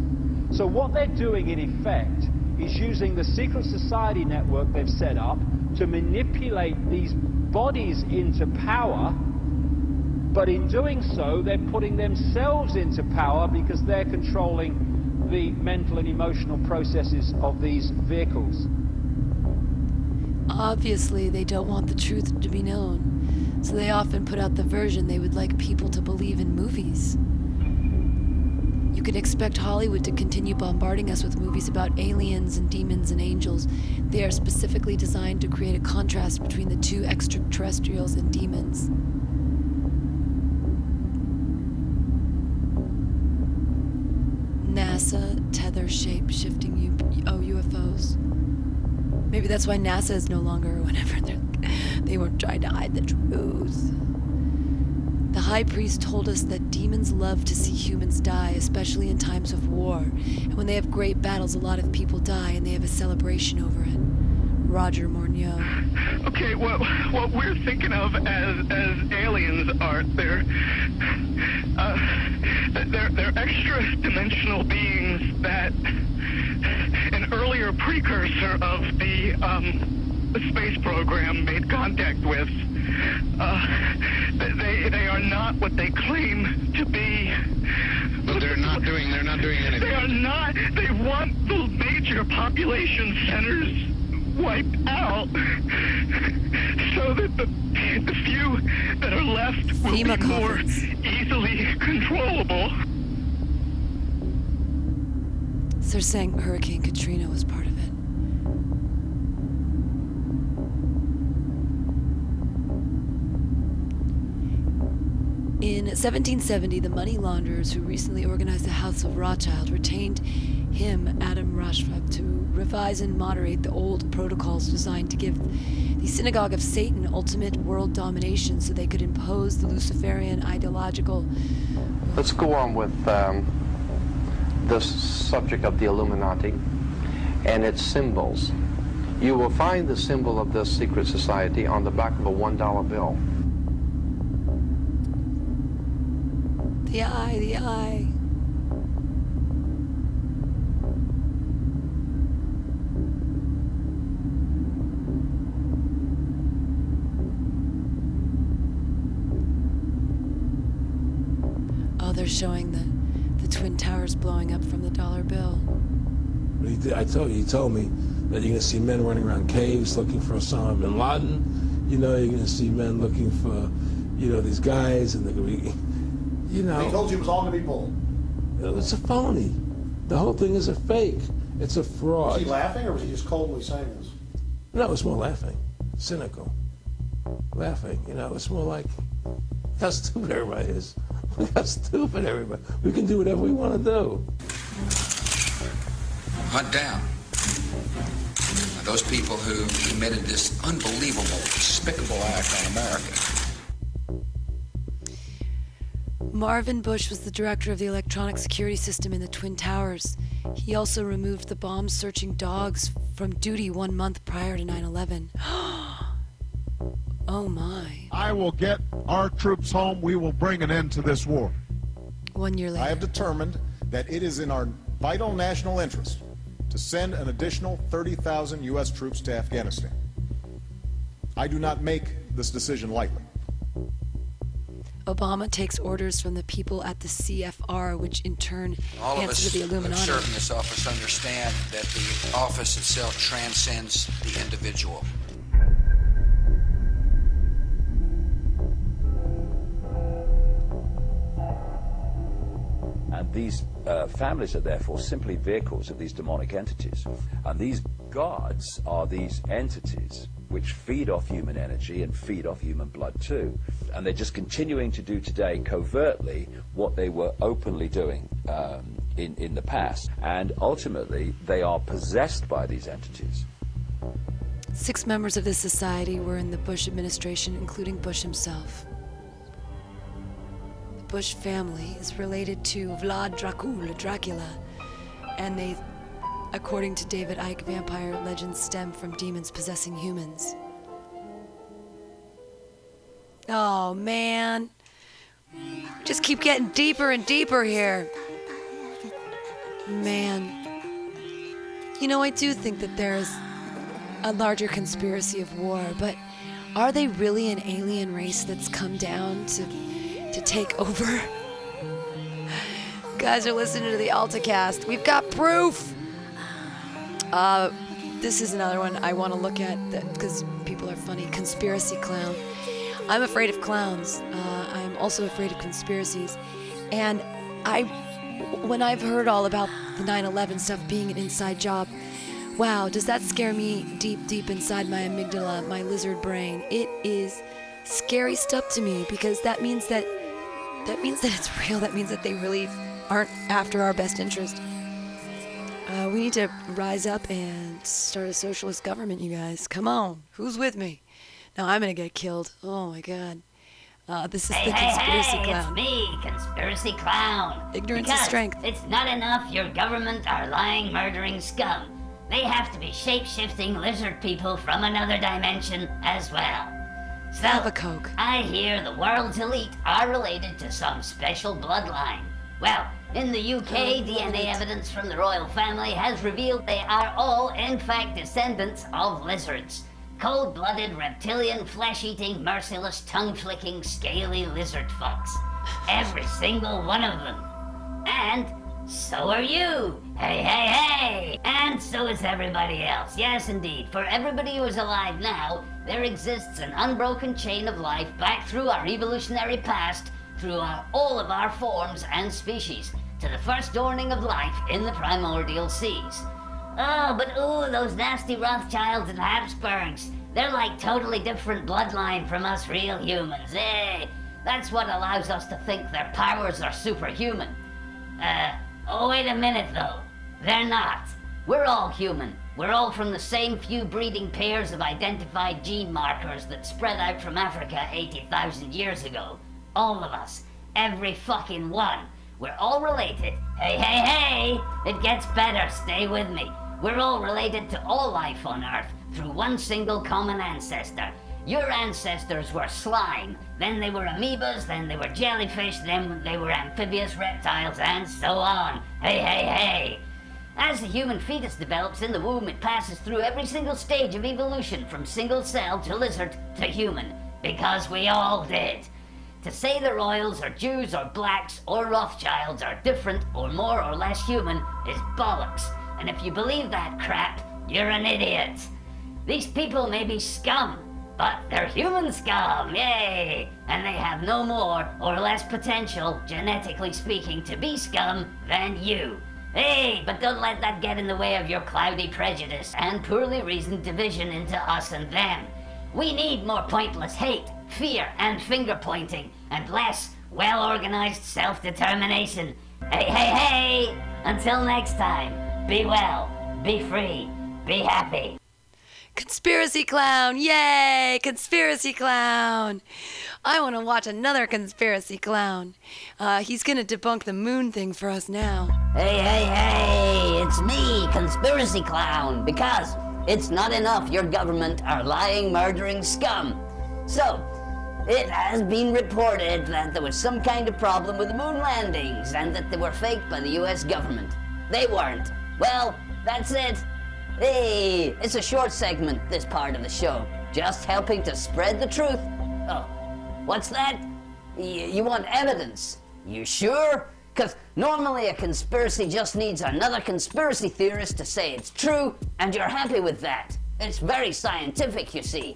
So what they're doing in effect is using the secret society network they've set up to manipulate these bodies into power, but in doing so, they're putting themselves into power because they're controlling the mental and emotional processes of these vehicles. Obviously, they don't want the truth to be known, so they often put out the version they would like people to believe in movies. You can expect Hollywood to continue bombarding us with movies about aliens and demons and angels. They are specifically designed to create a contrast between the two extraterrestrials and demons. NASA shape shifting oh, U- oh, UFOs. Maybe that's why NASA is no longer. [laughs] They're They weren't trying to hide the truth. The high priest told us that demons love to see humans die, especially in times of war. And when they have great battles, a lot of people die and they have a celebration over it. Roger Morneau. Okay, what what we're thinking of as as aliens are they're uh, they're they're extra dimensional beings that an earlier precursor of the um, space program made contact with. Uh, they they are not what they claim to be. But they're not doing. They're not doing anything. They are not. They want the major population centers wiped out so that the, the few that are left will FEMA be more conference. easily controllable. So they're saying Hurricane Katrina was part of In 1770, the money launderers who recently organized the House of Rothschild retained him, Adam Weishaupt, to revise and moderate the old protocols designed to give the Synagogue of Satan ultimate world domination so they could impose the Luciferian ideological Let's go on with um, this subject of the Illuminati and its symbols. You will find the symbol of this secret society on the back of a $1 bill. The eye, the eye. Oh, they're showing the, the Twin Towers blowing up from the dollar bill. I told you, he told me that you're going to see men running around caves looking for Osama bin Laden. You know, you're going to see men looking for, you know, these guys, and they're going to be, you know. He told you it was all going to be bull. It's a phony. The whole thing is a fake. It's a fraud. Was he laughing or was he just coldly saying this? No, it's more laughing, cynical, laughing. You know, it's more like [laughs] how stupid everybody is. [laughs] Look how stupid everybody. We can do whatever we want to do. Hunt down those people who committed this unbelievable, despicable act on America. Marvin Bush was the director of the electronic security system in the Twin Towers. He also removed the bomb searching dogs from duty one month prior to 9 11. [gasps] oh my. I will get our troops home. We will bring an end to this war. One year later. I have determined that it is in our vital national interest to send an additional 30,000 U.S. troops to Afghanistan. I do not make this decision lightly. Obama takes orders from the people at the CFR, which in turn All of us to the who Illuminati. serve in this office understand that the office itself transcends the individual. And these uh, families are therefore simply vehicles of these demonic entities. And these gods are these entities which feed off human energy and feed off human blood too. And they're just continuing to do today covertly what they were openly doing um, in, in the past. And ultimately, they are possessed by these entities. Six members of this society were in the Bush administration, including Bush himself. The Bush family is related to Vlad Dracula, Dracula, and they, according to David Icke, vampire legends stem from demons possessing humans. Oh man, just keep getting deeper and deeper here. Man, you know, I do think that there is a larger conspiracy of war, but are they really an alien race that's come down to to take over? [laughs] Guys are listening to the AltaCast. We've got proof. Uh, this is another one I want to look at because people are funny. Conspiracy clown. I'm afraid of clowns. Uh, I'm also afraid of conspiracies, and I, when I've heard all about the 9/11 stuff being an inside job, Wow, does that scare me deep, deep inside my amygdala, my lizard brain? It is scary stuff to me because that means that that means that it's real. That means that they really aren't after our best interest. Uh, we need to rise up and start a socialist government, you guys. Come on, who's with me? Now I'm gonna get killed. Oh my god. Uh, this is Hey, the hey, conspiracy hey, clown. it's me, Conspiracy Clown. Ignorance is strength. It's not enough your government are lying, murdering scum. They have to be shape-shifting lizard people from another dimension as well. So, Have a Coke. I hear the world's elite are related to some special bloodline. Well, in the UK, oh, DNA evidence from the royal family has revealed they are all, in fact, descendants of lizards. Cold blooded, reptilian, flesh eating, merciless, tongue flicking, scaly lizard fucks. Every single one of them. And so are you. Hey, hey, hey! And so is everybody else. Yes, indeed. For everybody who is alive now, there exists an unbroken chain of life back through our evolutionary past, through our, all of our forms and species, to the first dawning of life in the primordial seas. Oh, but ooh, those nasty Rothschilds and Habsburgs. They're like totally different bloodline from us real humans. Eh? That's what allows us to think their powers are superhuman. Uh, oh, wait a minute though. They're not. We're all human. We're all from the same few breeding pairs of identified gene markers that spread out from Africa 80,000 years ago. All of us. Every fucking one. We're all related. Hey, hey, hey! It gets better. Stay with me. We're all related to all life on Earth through one single common ancestor. Your ancestors were slime, then they were amoebas, then they were jellyfish, then they were amphibious reptiles, and so on. Hey, hey, hey! As the human fetus develops in the womb, it passes through every single stage of evolution from single cell to lizard to human. Because we all did. To say the royals or Jews or blacks or Rothschilds are different or more or less human is bollocks. And if you believe that crap, you're an idiot. These people may be scum, but they're human scum, yay! And they have no more or less potential, genetically speaking, to be scum than you. Hey, but don't let that get in the way of your cloudy prejudice and poorly reasoned division into us and them. We need more pointless hate, fear, and finger pointing, and less well organized self determination. Hey, hey, hey! Until next time, be well, be free, be happy. Conspiracy clown! Yay! Conspiracy clown! I want to watch another conspiracy clown. Uh, he's gonna debunk the moon thing for us now. Hey, hey, hey! It's me, Conspiracy Clown, because it's not enough your government are lying, murdering scum. So, it has been reported that there was some kind of problem with the moon landings and that they were faked by the US government. They weren't. Well, that's it. Hey, it's a short segment, this part of the show. Just helping to spread the truth. Oh, what's that? Y- you want evidence? You sure? Because normally a conspiracy just needs another conspiracy theorist to say it's true, and you're happy with that. It's very scientific, you see.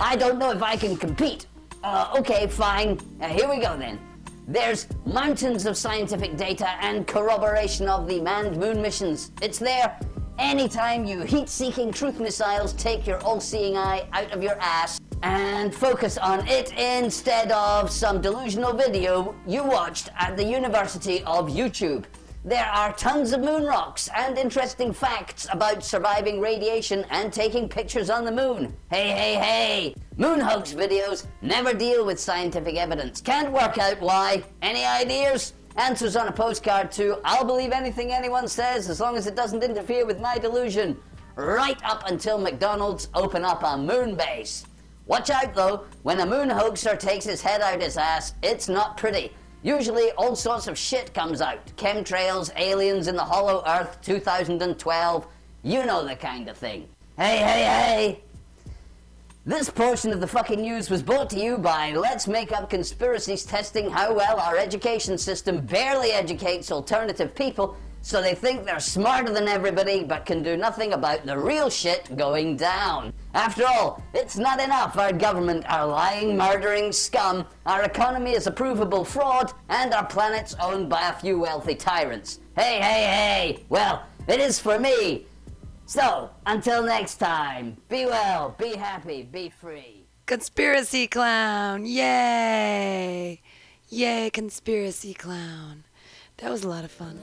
I don't know if I can compete. Uh, okay, fine. Uh, here we go then. There's mountains of scientific data and corroboration of the manned moon missions. It's there. Anytime you heat seeking truth missiles take your all seeing eye out of your ass and focus on it instead of some delusional video you watched at the University of YouTube. There are tons of moon rocks and interesting facts about surviving radiation and taking pictures on the moon. Hey, hey, hey! Moon hoax videos never deal with scientific evidence. Can't work out why. Any ideas? Answers on a postcard to I'll believe anything anyone says as long as it doesn't interfere with my delusion. Right up until McDonald's open up a moon base. Watch out though, when a moon hoaxer takes his head out his ass, it's not pretty. Usually all sorts of shit comes out. Chemtrails, aliens in the hollow earth 2012. You know the kind of thing. Hey, hey, hey! This portion of the fucking news was brought to you by Let's Make Up Conspiracies testing how well our education system barely educates alternative people so they think they're smarter than everybody but can do nothing about the real shit going down. After all, it's not enough our government are lying, murdering scum, our economy is a provable fraud, and our planet's owned by a few wealthy tyrants. Hey, hey, hey! Well, it is for me. So, until next time, be well, be happy, be free. Conspiracy clown! Yay! Yay, conspiracy clown. That was a lot of fun.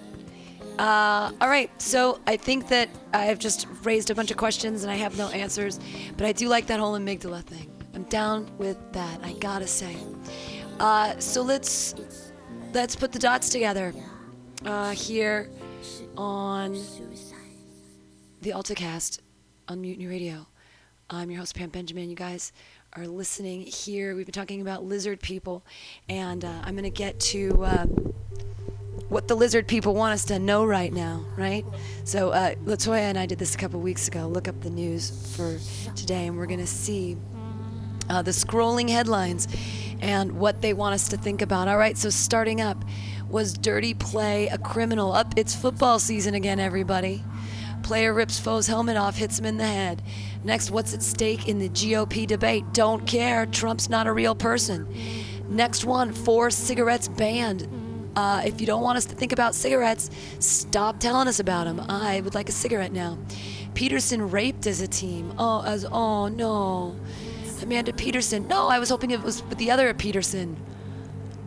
Uh, all right, so I think that I've just raised a bunch of questions and I have no answers, but I do like that whole amygdala thing. I'm down with that. I gotta say. Uh, so let's let's put the dots together uh, here on the AltaCast on Mutiny Radio. I'm your host Pam Benjamin. You guys are listening here. We've been talking about lizard people, and uh, I'm gonna get to. What the lizard people want us to know right now, right? So uh, Latoya and I did this a couple weeks ago. Look up the news for today, and we're going to see uh, the scrolling headlines and what they want us to think about. All right, so starting up was dirty play a criminal? Up, it's football season again, everybody. Player rips foe's helmet off, hits him in the head. Next, what's at stake in the GOP debate? Don't care. Trump's not a real person. Next one, four cigarettes banned. Uh, if you don't want us to think about cigarettes, stop telling us about them. I would like a cigarette now. Peterson raped as a team. Oh, as oh no, Amanda Peterson. No, I was hoping it was with the other Peterson.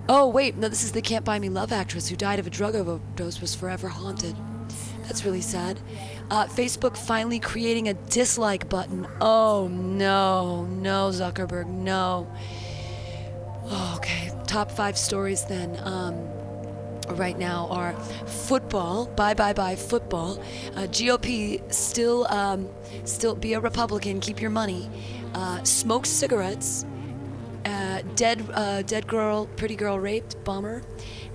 Oh wait, no, this is the Can't Buy Me Love actress who died of a drug overdose was forever haunted. That's really sad. Uh, Facebook finally creating a dislike button. Oh no, no Zuckerberg, no. Oh, okay, top five stories then. Um, right now are football. Bye bye bye football. Uh, GOP still um, still be a Republican. Keep your money. Uh, smoke cigarettes. Uh, dead uh, dead girl, pretty girl raped. Bummer.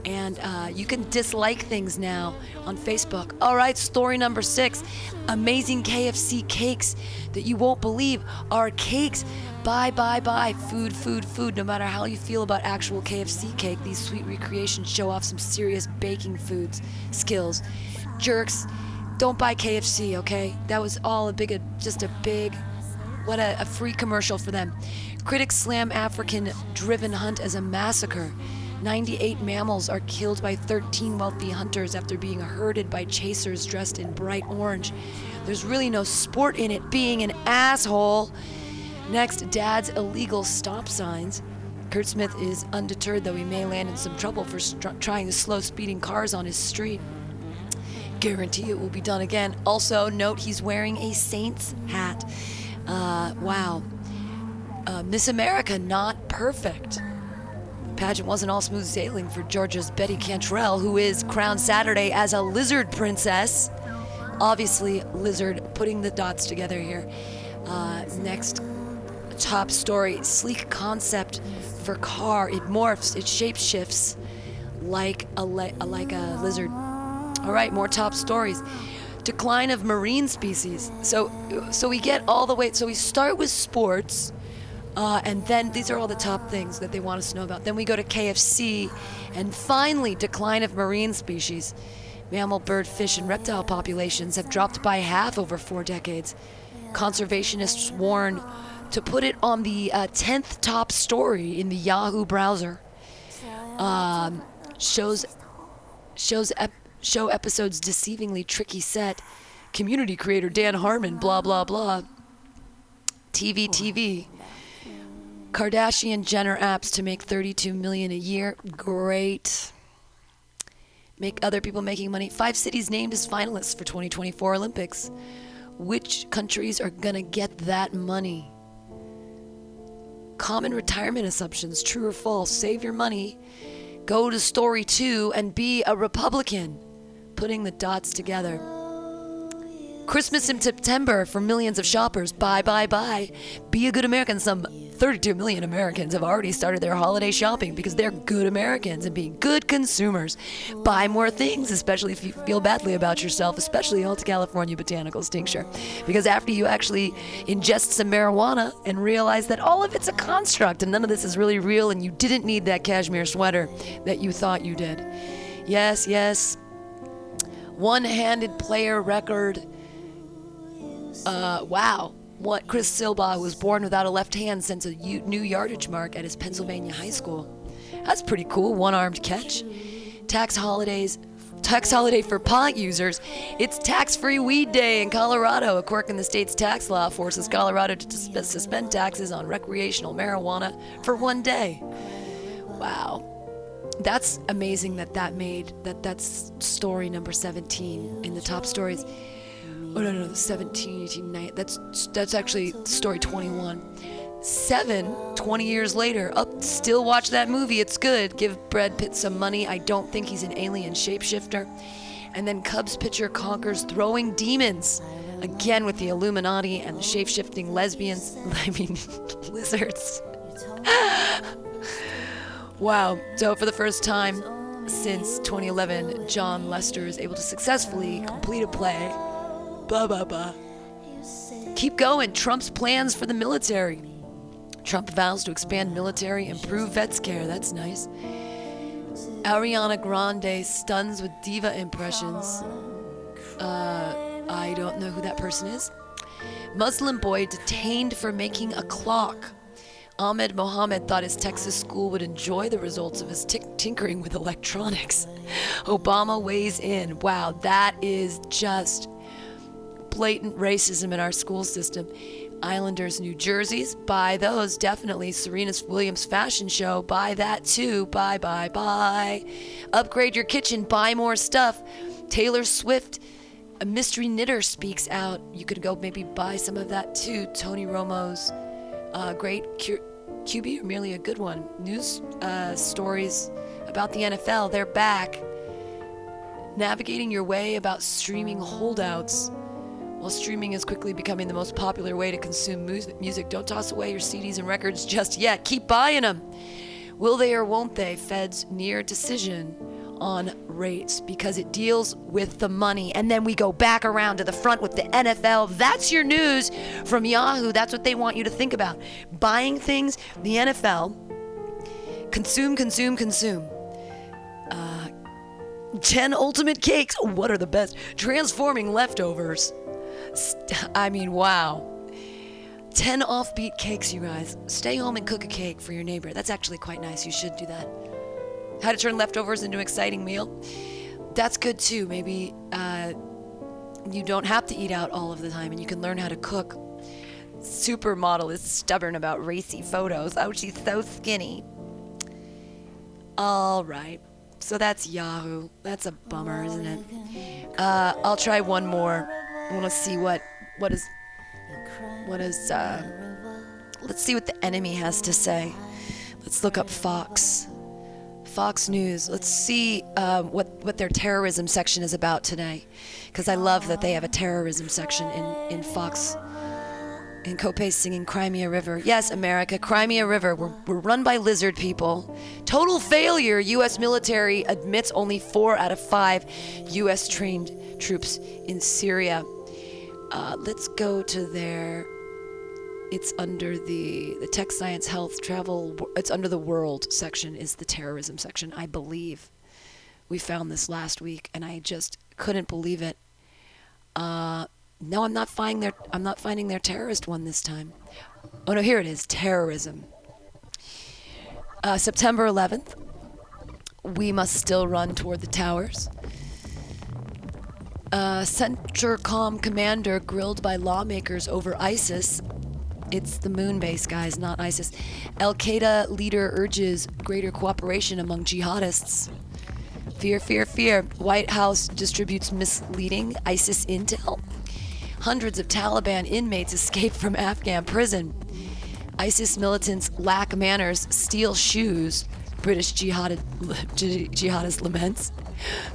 And uh, you can dislike things now on Facebook. All right, story number six. Amazing KFC cakes that you won't believe are cakes Bye, bye, bye. Food, food, food. No matter how you feel about actual KFC cake, these sweet recreations show off some serious baking foods skills. Jerks, don't buy KFC, okay? That was all a big, just a big, what a, a free commercial for them. Critics slam African driven hunt as a massacre. 98 mammals are killed by 13 wealthy hunters after being herded by chasers dressed in bright orange. There's really no sport in it being an asshole. Next, Dad's illegal stop signs. Kurt Smith is undeterred, though he may land in some trouble for trying to slow speeding cars on his street. Guarantee it will be done again. Also, note he's wearing a Saints hat. Uh, wow. Uh, Miss America, not perfect. Pageant wasn't all smooth sailing for Georgia's Betty Cantrell, who is crowned Saturday as a lizard princess. Obviously, lizard, putting the dots together here. Uh, next, top story sleek concept for car. It morphs it shape shifts like a le- like a lizard. All right more top stories. Decline of marine species. So so we get all the way so we start with sports uh, and then these are all the top things that they want us to know about. Then we go to kfc and finally decline of marine species. Mammal bird fish and reptile populations have dropped by half over four decades. Conservationists warn to put it on the uh, 10th top story in the Yahoo browser. Um, shows shows ep- show episodes deceivingly tricky set. Community creator Dan Harmon, blah blah blah. TV TV. Kardashian Jenner apps to make 32 million a year. Great. Make other people making money. Five cities named as finalists for 2024 Olympics. Which countries are gonna get that money? Common retirement assumptions true or false save your money go to story two and be a republican putting the dots together. Christmas in september for millions of shoppers bye bye bye. Be a good american some 32 million Americans have already started their holiday shopping because they're good Americans and being good consumers. Buy more things, especially if you feel badly about yourself, especially Alta California Botanicals tincture. Because after you actually ingest some marijuana and realize that all of it's a construct and none of this is really real and you didn't need that cashmere sweater that you thought you did. Yes, yes. One handed player record. Uh, wow what Chris Silba was born without a left hand since a new yardage mark at his Pennsylvania high school. That's pretty cool. One armed catch. Tax holidays. Tax holiday for pot users. It's tax free weed day in Colorado. A quirk in the state's tax law forces Colorado to suspend taxes on recreational marijuana for one day. Wow. That's amazing that that made that that's story number 17 in the top stories. Oh no, no, 17, 18, 19. That's that's actually story 21. Seven, 20 years later, up, still watch that movie. It's good. Give Brad Pitt some money. I don't think he's an alien shapeshifter. And then Cubs pitcher conquers throwing demons. Again with the Illuminati and the shape-shifting lesbians. [laughs] I mean, [laughs] lizards. [laughs] wow. So for the first time since 2011, Jon Lester is able to successfully complete a play. Blah, blah, blah. Keep going. Trump's plans for the military. Trump vows to expand military, improve vets care. That's nice. Ariana Grande stuns with diva impressions. Uh, I don't know who that person is. Muslim boy detained for making a clock. Ahmed Mohammed thought his Texas school would enjoy the results of his t- tinkering with electronics. [laughs] Obama weighs in. Wow, that is just blatant racism in our school system. Islanders, New Jersey's, buy those definitely. Serena Williams fashion show, buy that too. Buy, buy, buy. Upgrade your kitchen, buy more stuff. Taylor Swift, a mystery knitter speaks out. You could go maybe buy some of that too. Tony Romo's uh, great QB, or merely a good one. News uh, stories about the NFL, they're back. Navigating your way about streaming holdouts. While streaming is quickly becoming the most popular way to consume music, don't toss away your CDs and records just yet. Keep buying them. Will they or won't they? Fed's near decision on rates because it deals with the money. And then we go back around to the front with the NFL. That's your news from Yahoo. That's what they want you to think about. Buying things, the NFL, consume, consume, consume. Uh, 10 ultimate cakes. What are the best? Transforming leftovers. I mean, wow. 10 offbeat cakes, you guys. Stay home and cook a cake for your neighbor. That's actually quite nice. You should do that. How to turn leftovers into an exciting meal. That's good too. Maybe uh, you don't have to eat out all of the time and you can learn how to cook. Supermodel is stubborn about racy photos. Oh, she's so skinny. All right. So that's Yahoo. That's a bummer, isn't it? Uh, I'll try one more. I want to see what what is what is uh, let's see what the enemy has to say. Let's look up Fox. Fox News. Let's see uh, what what their terrorism section is about today, because I love that they have a terrorism section in in Fox. In Cope singing Crimea River. Yes, America, Crimea River. We're, we're run by lizard people. Total failure. U.S. military admits only four out of five U.S. trained troops in Syria. Uh, let's go to their. It's under the the tech, science, health, travel. It's under the world section. Is the terrorism section? I believe. We found this last week, and I just couldn't believe it. Uh, no, I'm not finding their. I'm not finding their terrorist one this time. Oh no, here it is. Terrorism. Uh, September 11th. We must still run toward the towers. Uh, CENTCOM commander grilled by lawmakers over ISIS. It's the moon base, guys, not ISIS. Al Qaeda leader urges greater cooperation among jihadists. Fear, fear, fear. White House distributes misleading ISIS intel. Hundreds of Taliban inmates escape from Afghan prison. ISIS militants lack manners, steal shoes. British jihad, jihadist laments.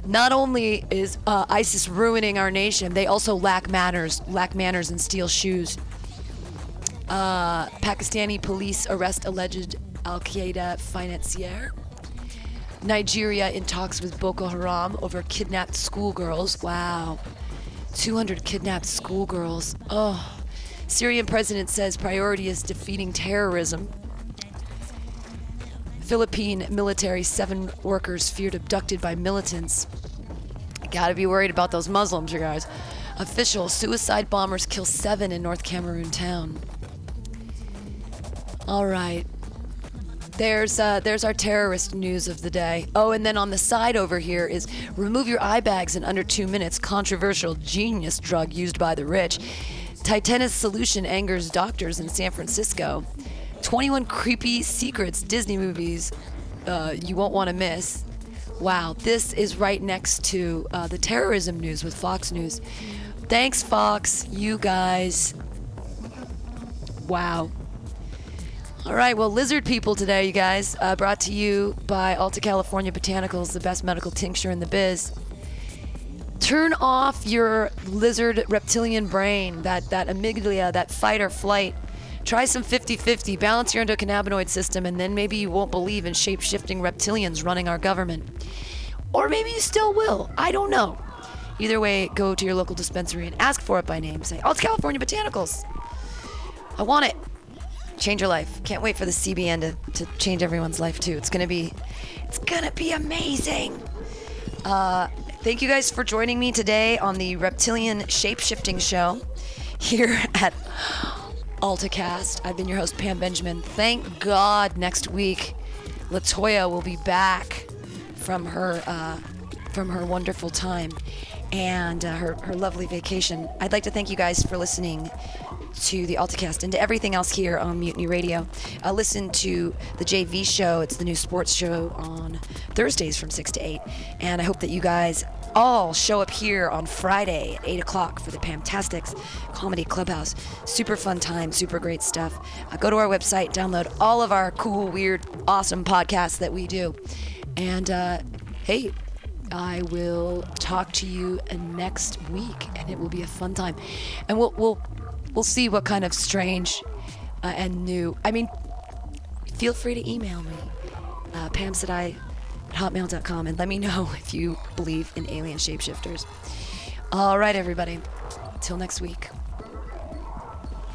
Not only is uh, ISIS ruining our nation, they also lack manners, lack manners and steal shoes. Uh, Pakistani police arrest alleged Al Qaeda financier. Nigeria in talks with Boko Haram over kidnapped schoolgirls. Wow. 200 kidnapped schoolgirls. Oh. Syrian president says priority is defeating terrorism. Philippine military, seven workers feared abducted by militants. Gotta be worried about those Muslims, you guys. Official suicide bombers kill seven in North Cameroon town. All right. There's uh, there's our terrorist news of the day. Oh, and then on the side over here is remove your eye bags in under two minutes. Controversial genius drug used by the rich. Titanus solution angers doctors in San Francisco. 21 creepy secrets Disney movies uh, you won't want to miss. Wow, this is right next to uh, the terrorism news with Fox News. Thanks, Fox. You guys. Wow. All right, well, lizard people today, you guys. Uh, brought to you by Alta California Botanicals, the best medical tincture in the biz. Turn off your lizard reptilian brain, that, that amygdala, that fight or flight. Try some 50 50, balance your endocannabinoid system, and then maybe you won't believe in shape shifting reptilians running our government. Or maybe you still will. I don't know. Either way, go to your local dispensary and ask for it by name. Say, Alta California Botanicals. I want it change your life. Can't wait for the CBN to, to change everyone's life too. It's gonna be, it's gonna be amazing. Uh, thank you guys for joining me today on the Reptilian Shape Shifting Show here [laughs] at AltaCast. I've been your host Pam Benjamin. Thank God next week Latoya will be back from her uh, from her wonderful time and uh, her, her lovely vacation. I'd like to thank you guys for listening to the AltaCast and to everything else here on Mutiny Radio. Uh, listen to the JV show. It's the new sports show on Thursdays from 6 to 8. And I hope that you guys all show up here on Friday at 8 o'clock for the Pamtastics Comedy Clubhouse. Super fun time, super great stuff. Uh, go to our website, download all of our cool, weird, awesome podcasts that we do. And uh, hey, I will talk to you next week, and it will be a fun time. And we'll we'll we'll see what kind of strange uh, and new. I mean, feel free to email me, uh, Pam said I hotmail.com, and let me know [laughs] if you believe in alien shapeshifters. All right, everybody. Till next week.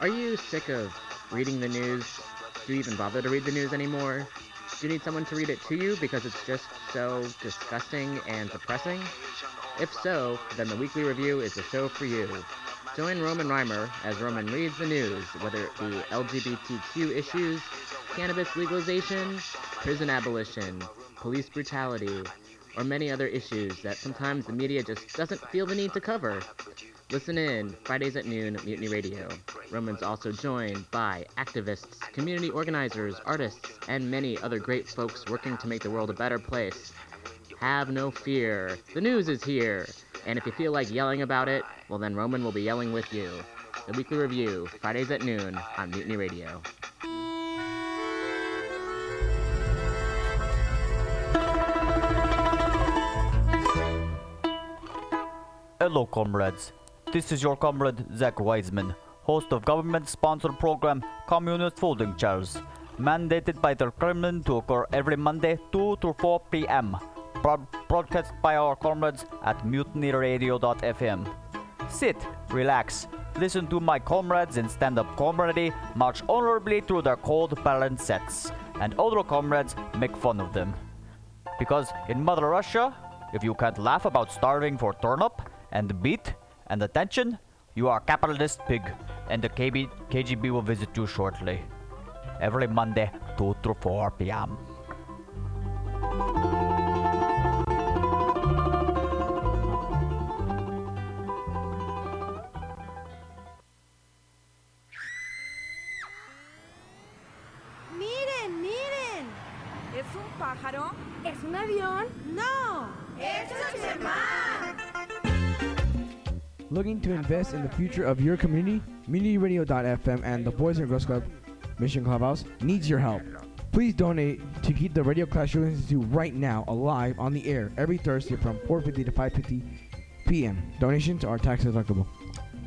Are you sick of reading the news? Do you even bother to read the news anymore? Do you need someone to read it to you because it's just so disgusting and depressing? If so, then the Weekly Review is the show for you. Join Roman Reimer as Roman reads the news, whether it be LGBTQ issues, cannabis legalization, prison abolition, police brutality, or many other issues that sometimes the media just doesn't feel the need to cover. Listen in Fridays at noon Mutiny Radio. Roman's also joined by activists, community organizers, artists, and many other great folks working to make the world a better place. Have no fear. The news is here. And if you feel like yelling about it, well then Roman will be yelling with you. The Weekly Review, Fridays at noon on Mutiny Radio. Hello, comrades. This is your comrade Zach Wiseman, host of government-sponsored program Communist Folding Chairs, mandated by the Kremlin to occur every Monday 2 to 4 p.m. Broad- broadcast by our comrades at mutinyradio.fm. Sit, relax, listen to my comrades in stand-up comedy march honorably through their cold barren sets, and other comrades make fun of them. Because in Mother Russia, if you can't laugh about starving for turnip and the beat and attention, you are a capitalist pig, and the KB- KGB will visit you shortly. Every Monday, 2 to 4 p.m. Looking to invest in the future of your community? MutinyRadio.fm and the Boys and Girls Club Mission Clubhouse needs your help. Please donate to keep the Radio Class Radio Institute right now alive on the air every Thursday from 4:50 to 5:50 p.m. Donations are tax deductible.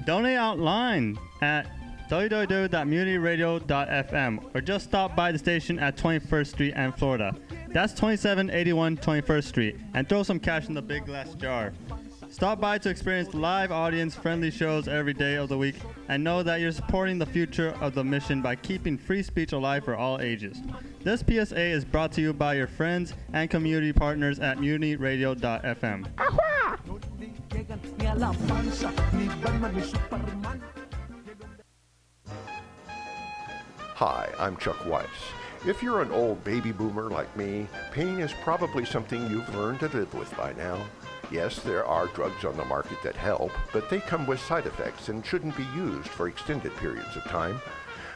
Donate online at www.mutinyradio.fm or just stop by the station at 21st Street and Florida. That's 2781 21st Street and throw some cash in the big glass jar. Stop by to experience live audience friendly shows every day of the week and know that you're supporting the future of the mission by keeping free speech alive for all ages. This PSA is brought to you by your friends and community partners at mutinyradio.fm. Hi, I'm Chuck Weiss. If you're an old baby boomer like me, pain is probably something you've learned to live with by now. Yes, there are drugs on the market that help, but they come with side effects and shouldn't be used for extended periods of time.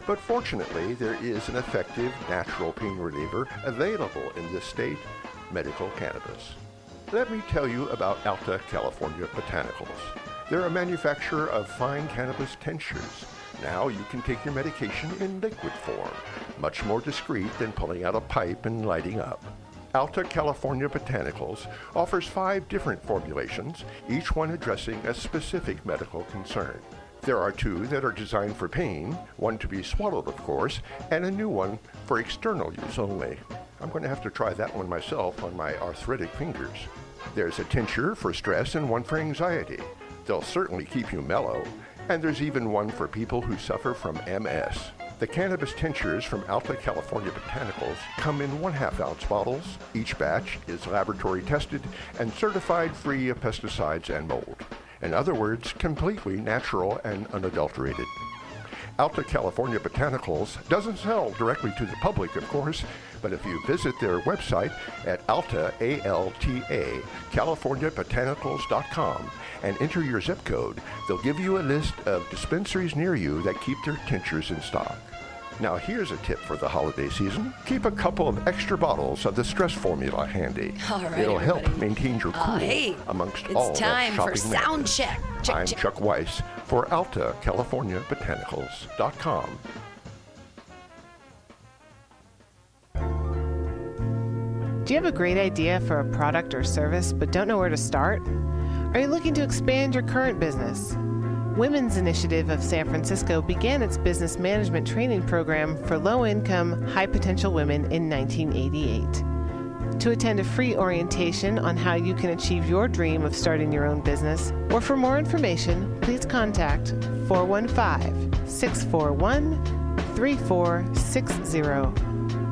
But fortunately, there is an effective natural pain reliever available in this state, medical cannabis. Let me tell you about Alta California Botanicals. They're a manufacturer of fine cannabis tinctures. Now you can take your medication in liquid form, much more discreet than pulling out a pipe and lighting up. Alta California Botanicals offers five different formulations, each one addressing a specific medical concern. There are two that are designed for pain, one to be swallowed, of course, and a new one for external use only. I'm going to have to try that one myself on my arthritic fingers. There's a tincture for stress and one for anxiety. They'll certainly keep you mellow. And there's even one for people who suffer from MS. The cannabis tinctures from Alta California Botanicals come in one half ounce bottles. Each batch is laboratory tested and certified free of pesticides and mold. In other words, completely natural and unadulterated. Alta California Botanicals doesn't sell directly to the public, of course, but if you visit their website at alta, A-L-T-A, californiabotanicals.com and enter your zip code, they'll give you a list of dispensaries near you that keep their tinctures in stock. Now here's a tip for the holiday season. Keep a couple of extra bottles of the stress formula handy. All right, It'll help everybody. maintain your cool Uh, hey, amongst it's all time for sound check. Check, I'm check. Chuck Weiss for Alta California Botanicals.com. Do you have a great idea for a product or service but don't know where to start? Are you looking to expand your current business? Women's Initiative of San Francisco began its business management training program for low income, high potential women in 1988. To attend a free orientation on how you can achieve your dream of starting your own business, or for more information, please contact 415 641 3460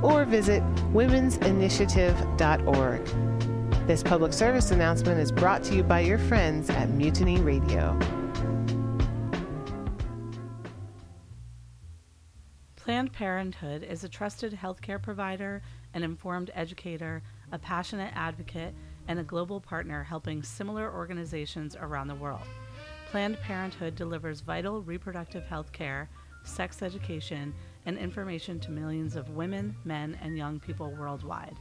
or visit womensinitiative.org. This public service announcement is brought to you by your friends at Mutiny Radio. Planned Parenthood is a trusted healthcare provider, an informed educator, a passionate advocate, and a global partner helping similar organizations around the world. Planned Parenthood delivers vital reproductive health care, sex education, and information to millions of women, men, and young people worldwide.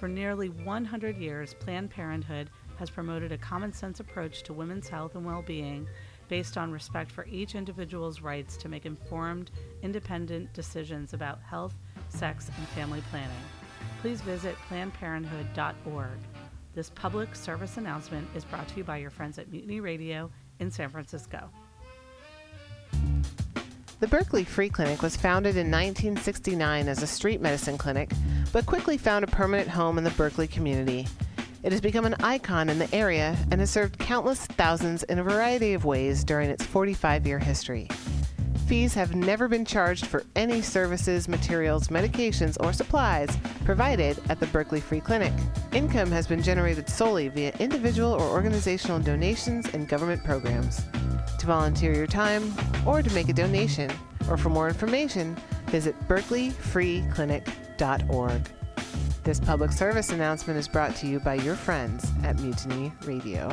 For nearly 100 years, Planned Parenthood has promoted a common sense approach to women's health and well being based on respect for each individual's rights to make informed, independent decisions about health, sex, and family planning. Please visit PlannedParenthood.org. This public service announcement is brought to you by your friends at Mutiny Radio in San Francisco. The Berkeley Free Clinic was founded in 1969 as a street medicine clinic, but quickly found a permanent home in the Berkeley community. It has become an icon in the area and has served countless thousands in a variety of ways during its 45 year history. Fees have never been charged for any services, materials, medications, or supplies provided at the Berkeley Free Clinic. Income has been generated solely via individual or organizational donations and government programs. To volunteer your time or to make a donation, or for more information, visit berkeleyfreeclinic.org. This public service announcement is brought to you by your friends at Mutiny Radio.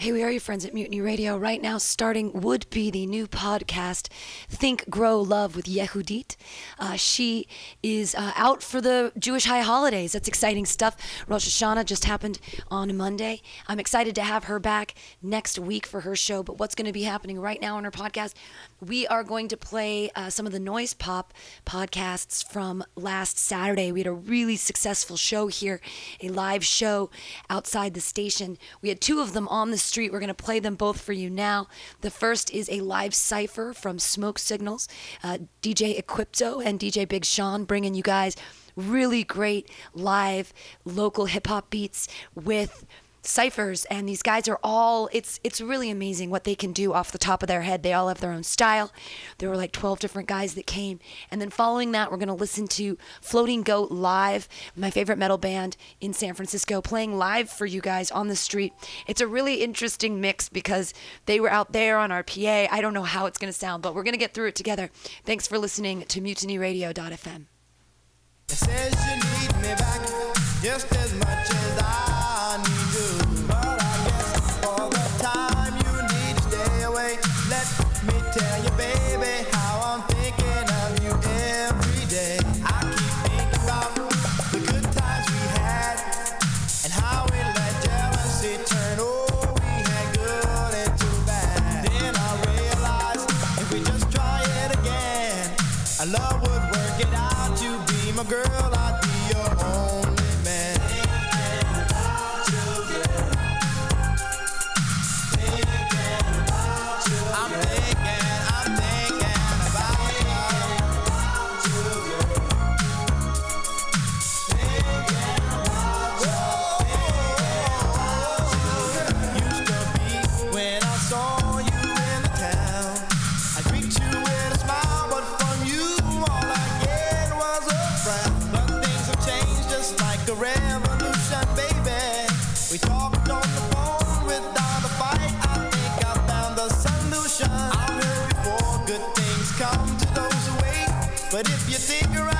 Hey, we are your friends at Mutiny Radio. Right now, starting would be the new podcast, Think, Grow, Love with Yehudit. Uh, she is uh, out for the Jewish high holidays. That's exciting stuff. Rosh Hashanah just happened on Monday. I'm excited to have her back next week for her show. But what's going to be happening right now on her podcast? We are going to play uh, some of the Noise Pop podcasts from last Saturday. We had a really successful show here, a live show outside the station. We had two of them on the street. We're going to play them both for you now. The first is a live cipher from Smoke Signals, uh, DJ Equipto and DJ Big Sean bringing you guys really great live local hip hop beats with ciphers and these guys are all it's it's really amazing what they can do off the top of their head. They all have their own style. There were like 12 different guys that came. And then following that we're going to listen to floating goat live my favorite metal band in san francisco playing live for you guys on the street. It's a really interesting mix because they were out there on our pa i don't know how it's going to sound but we're going to get through it together. Thanks for listening to mutinyradio.fm But if you think you're right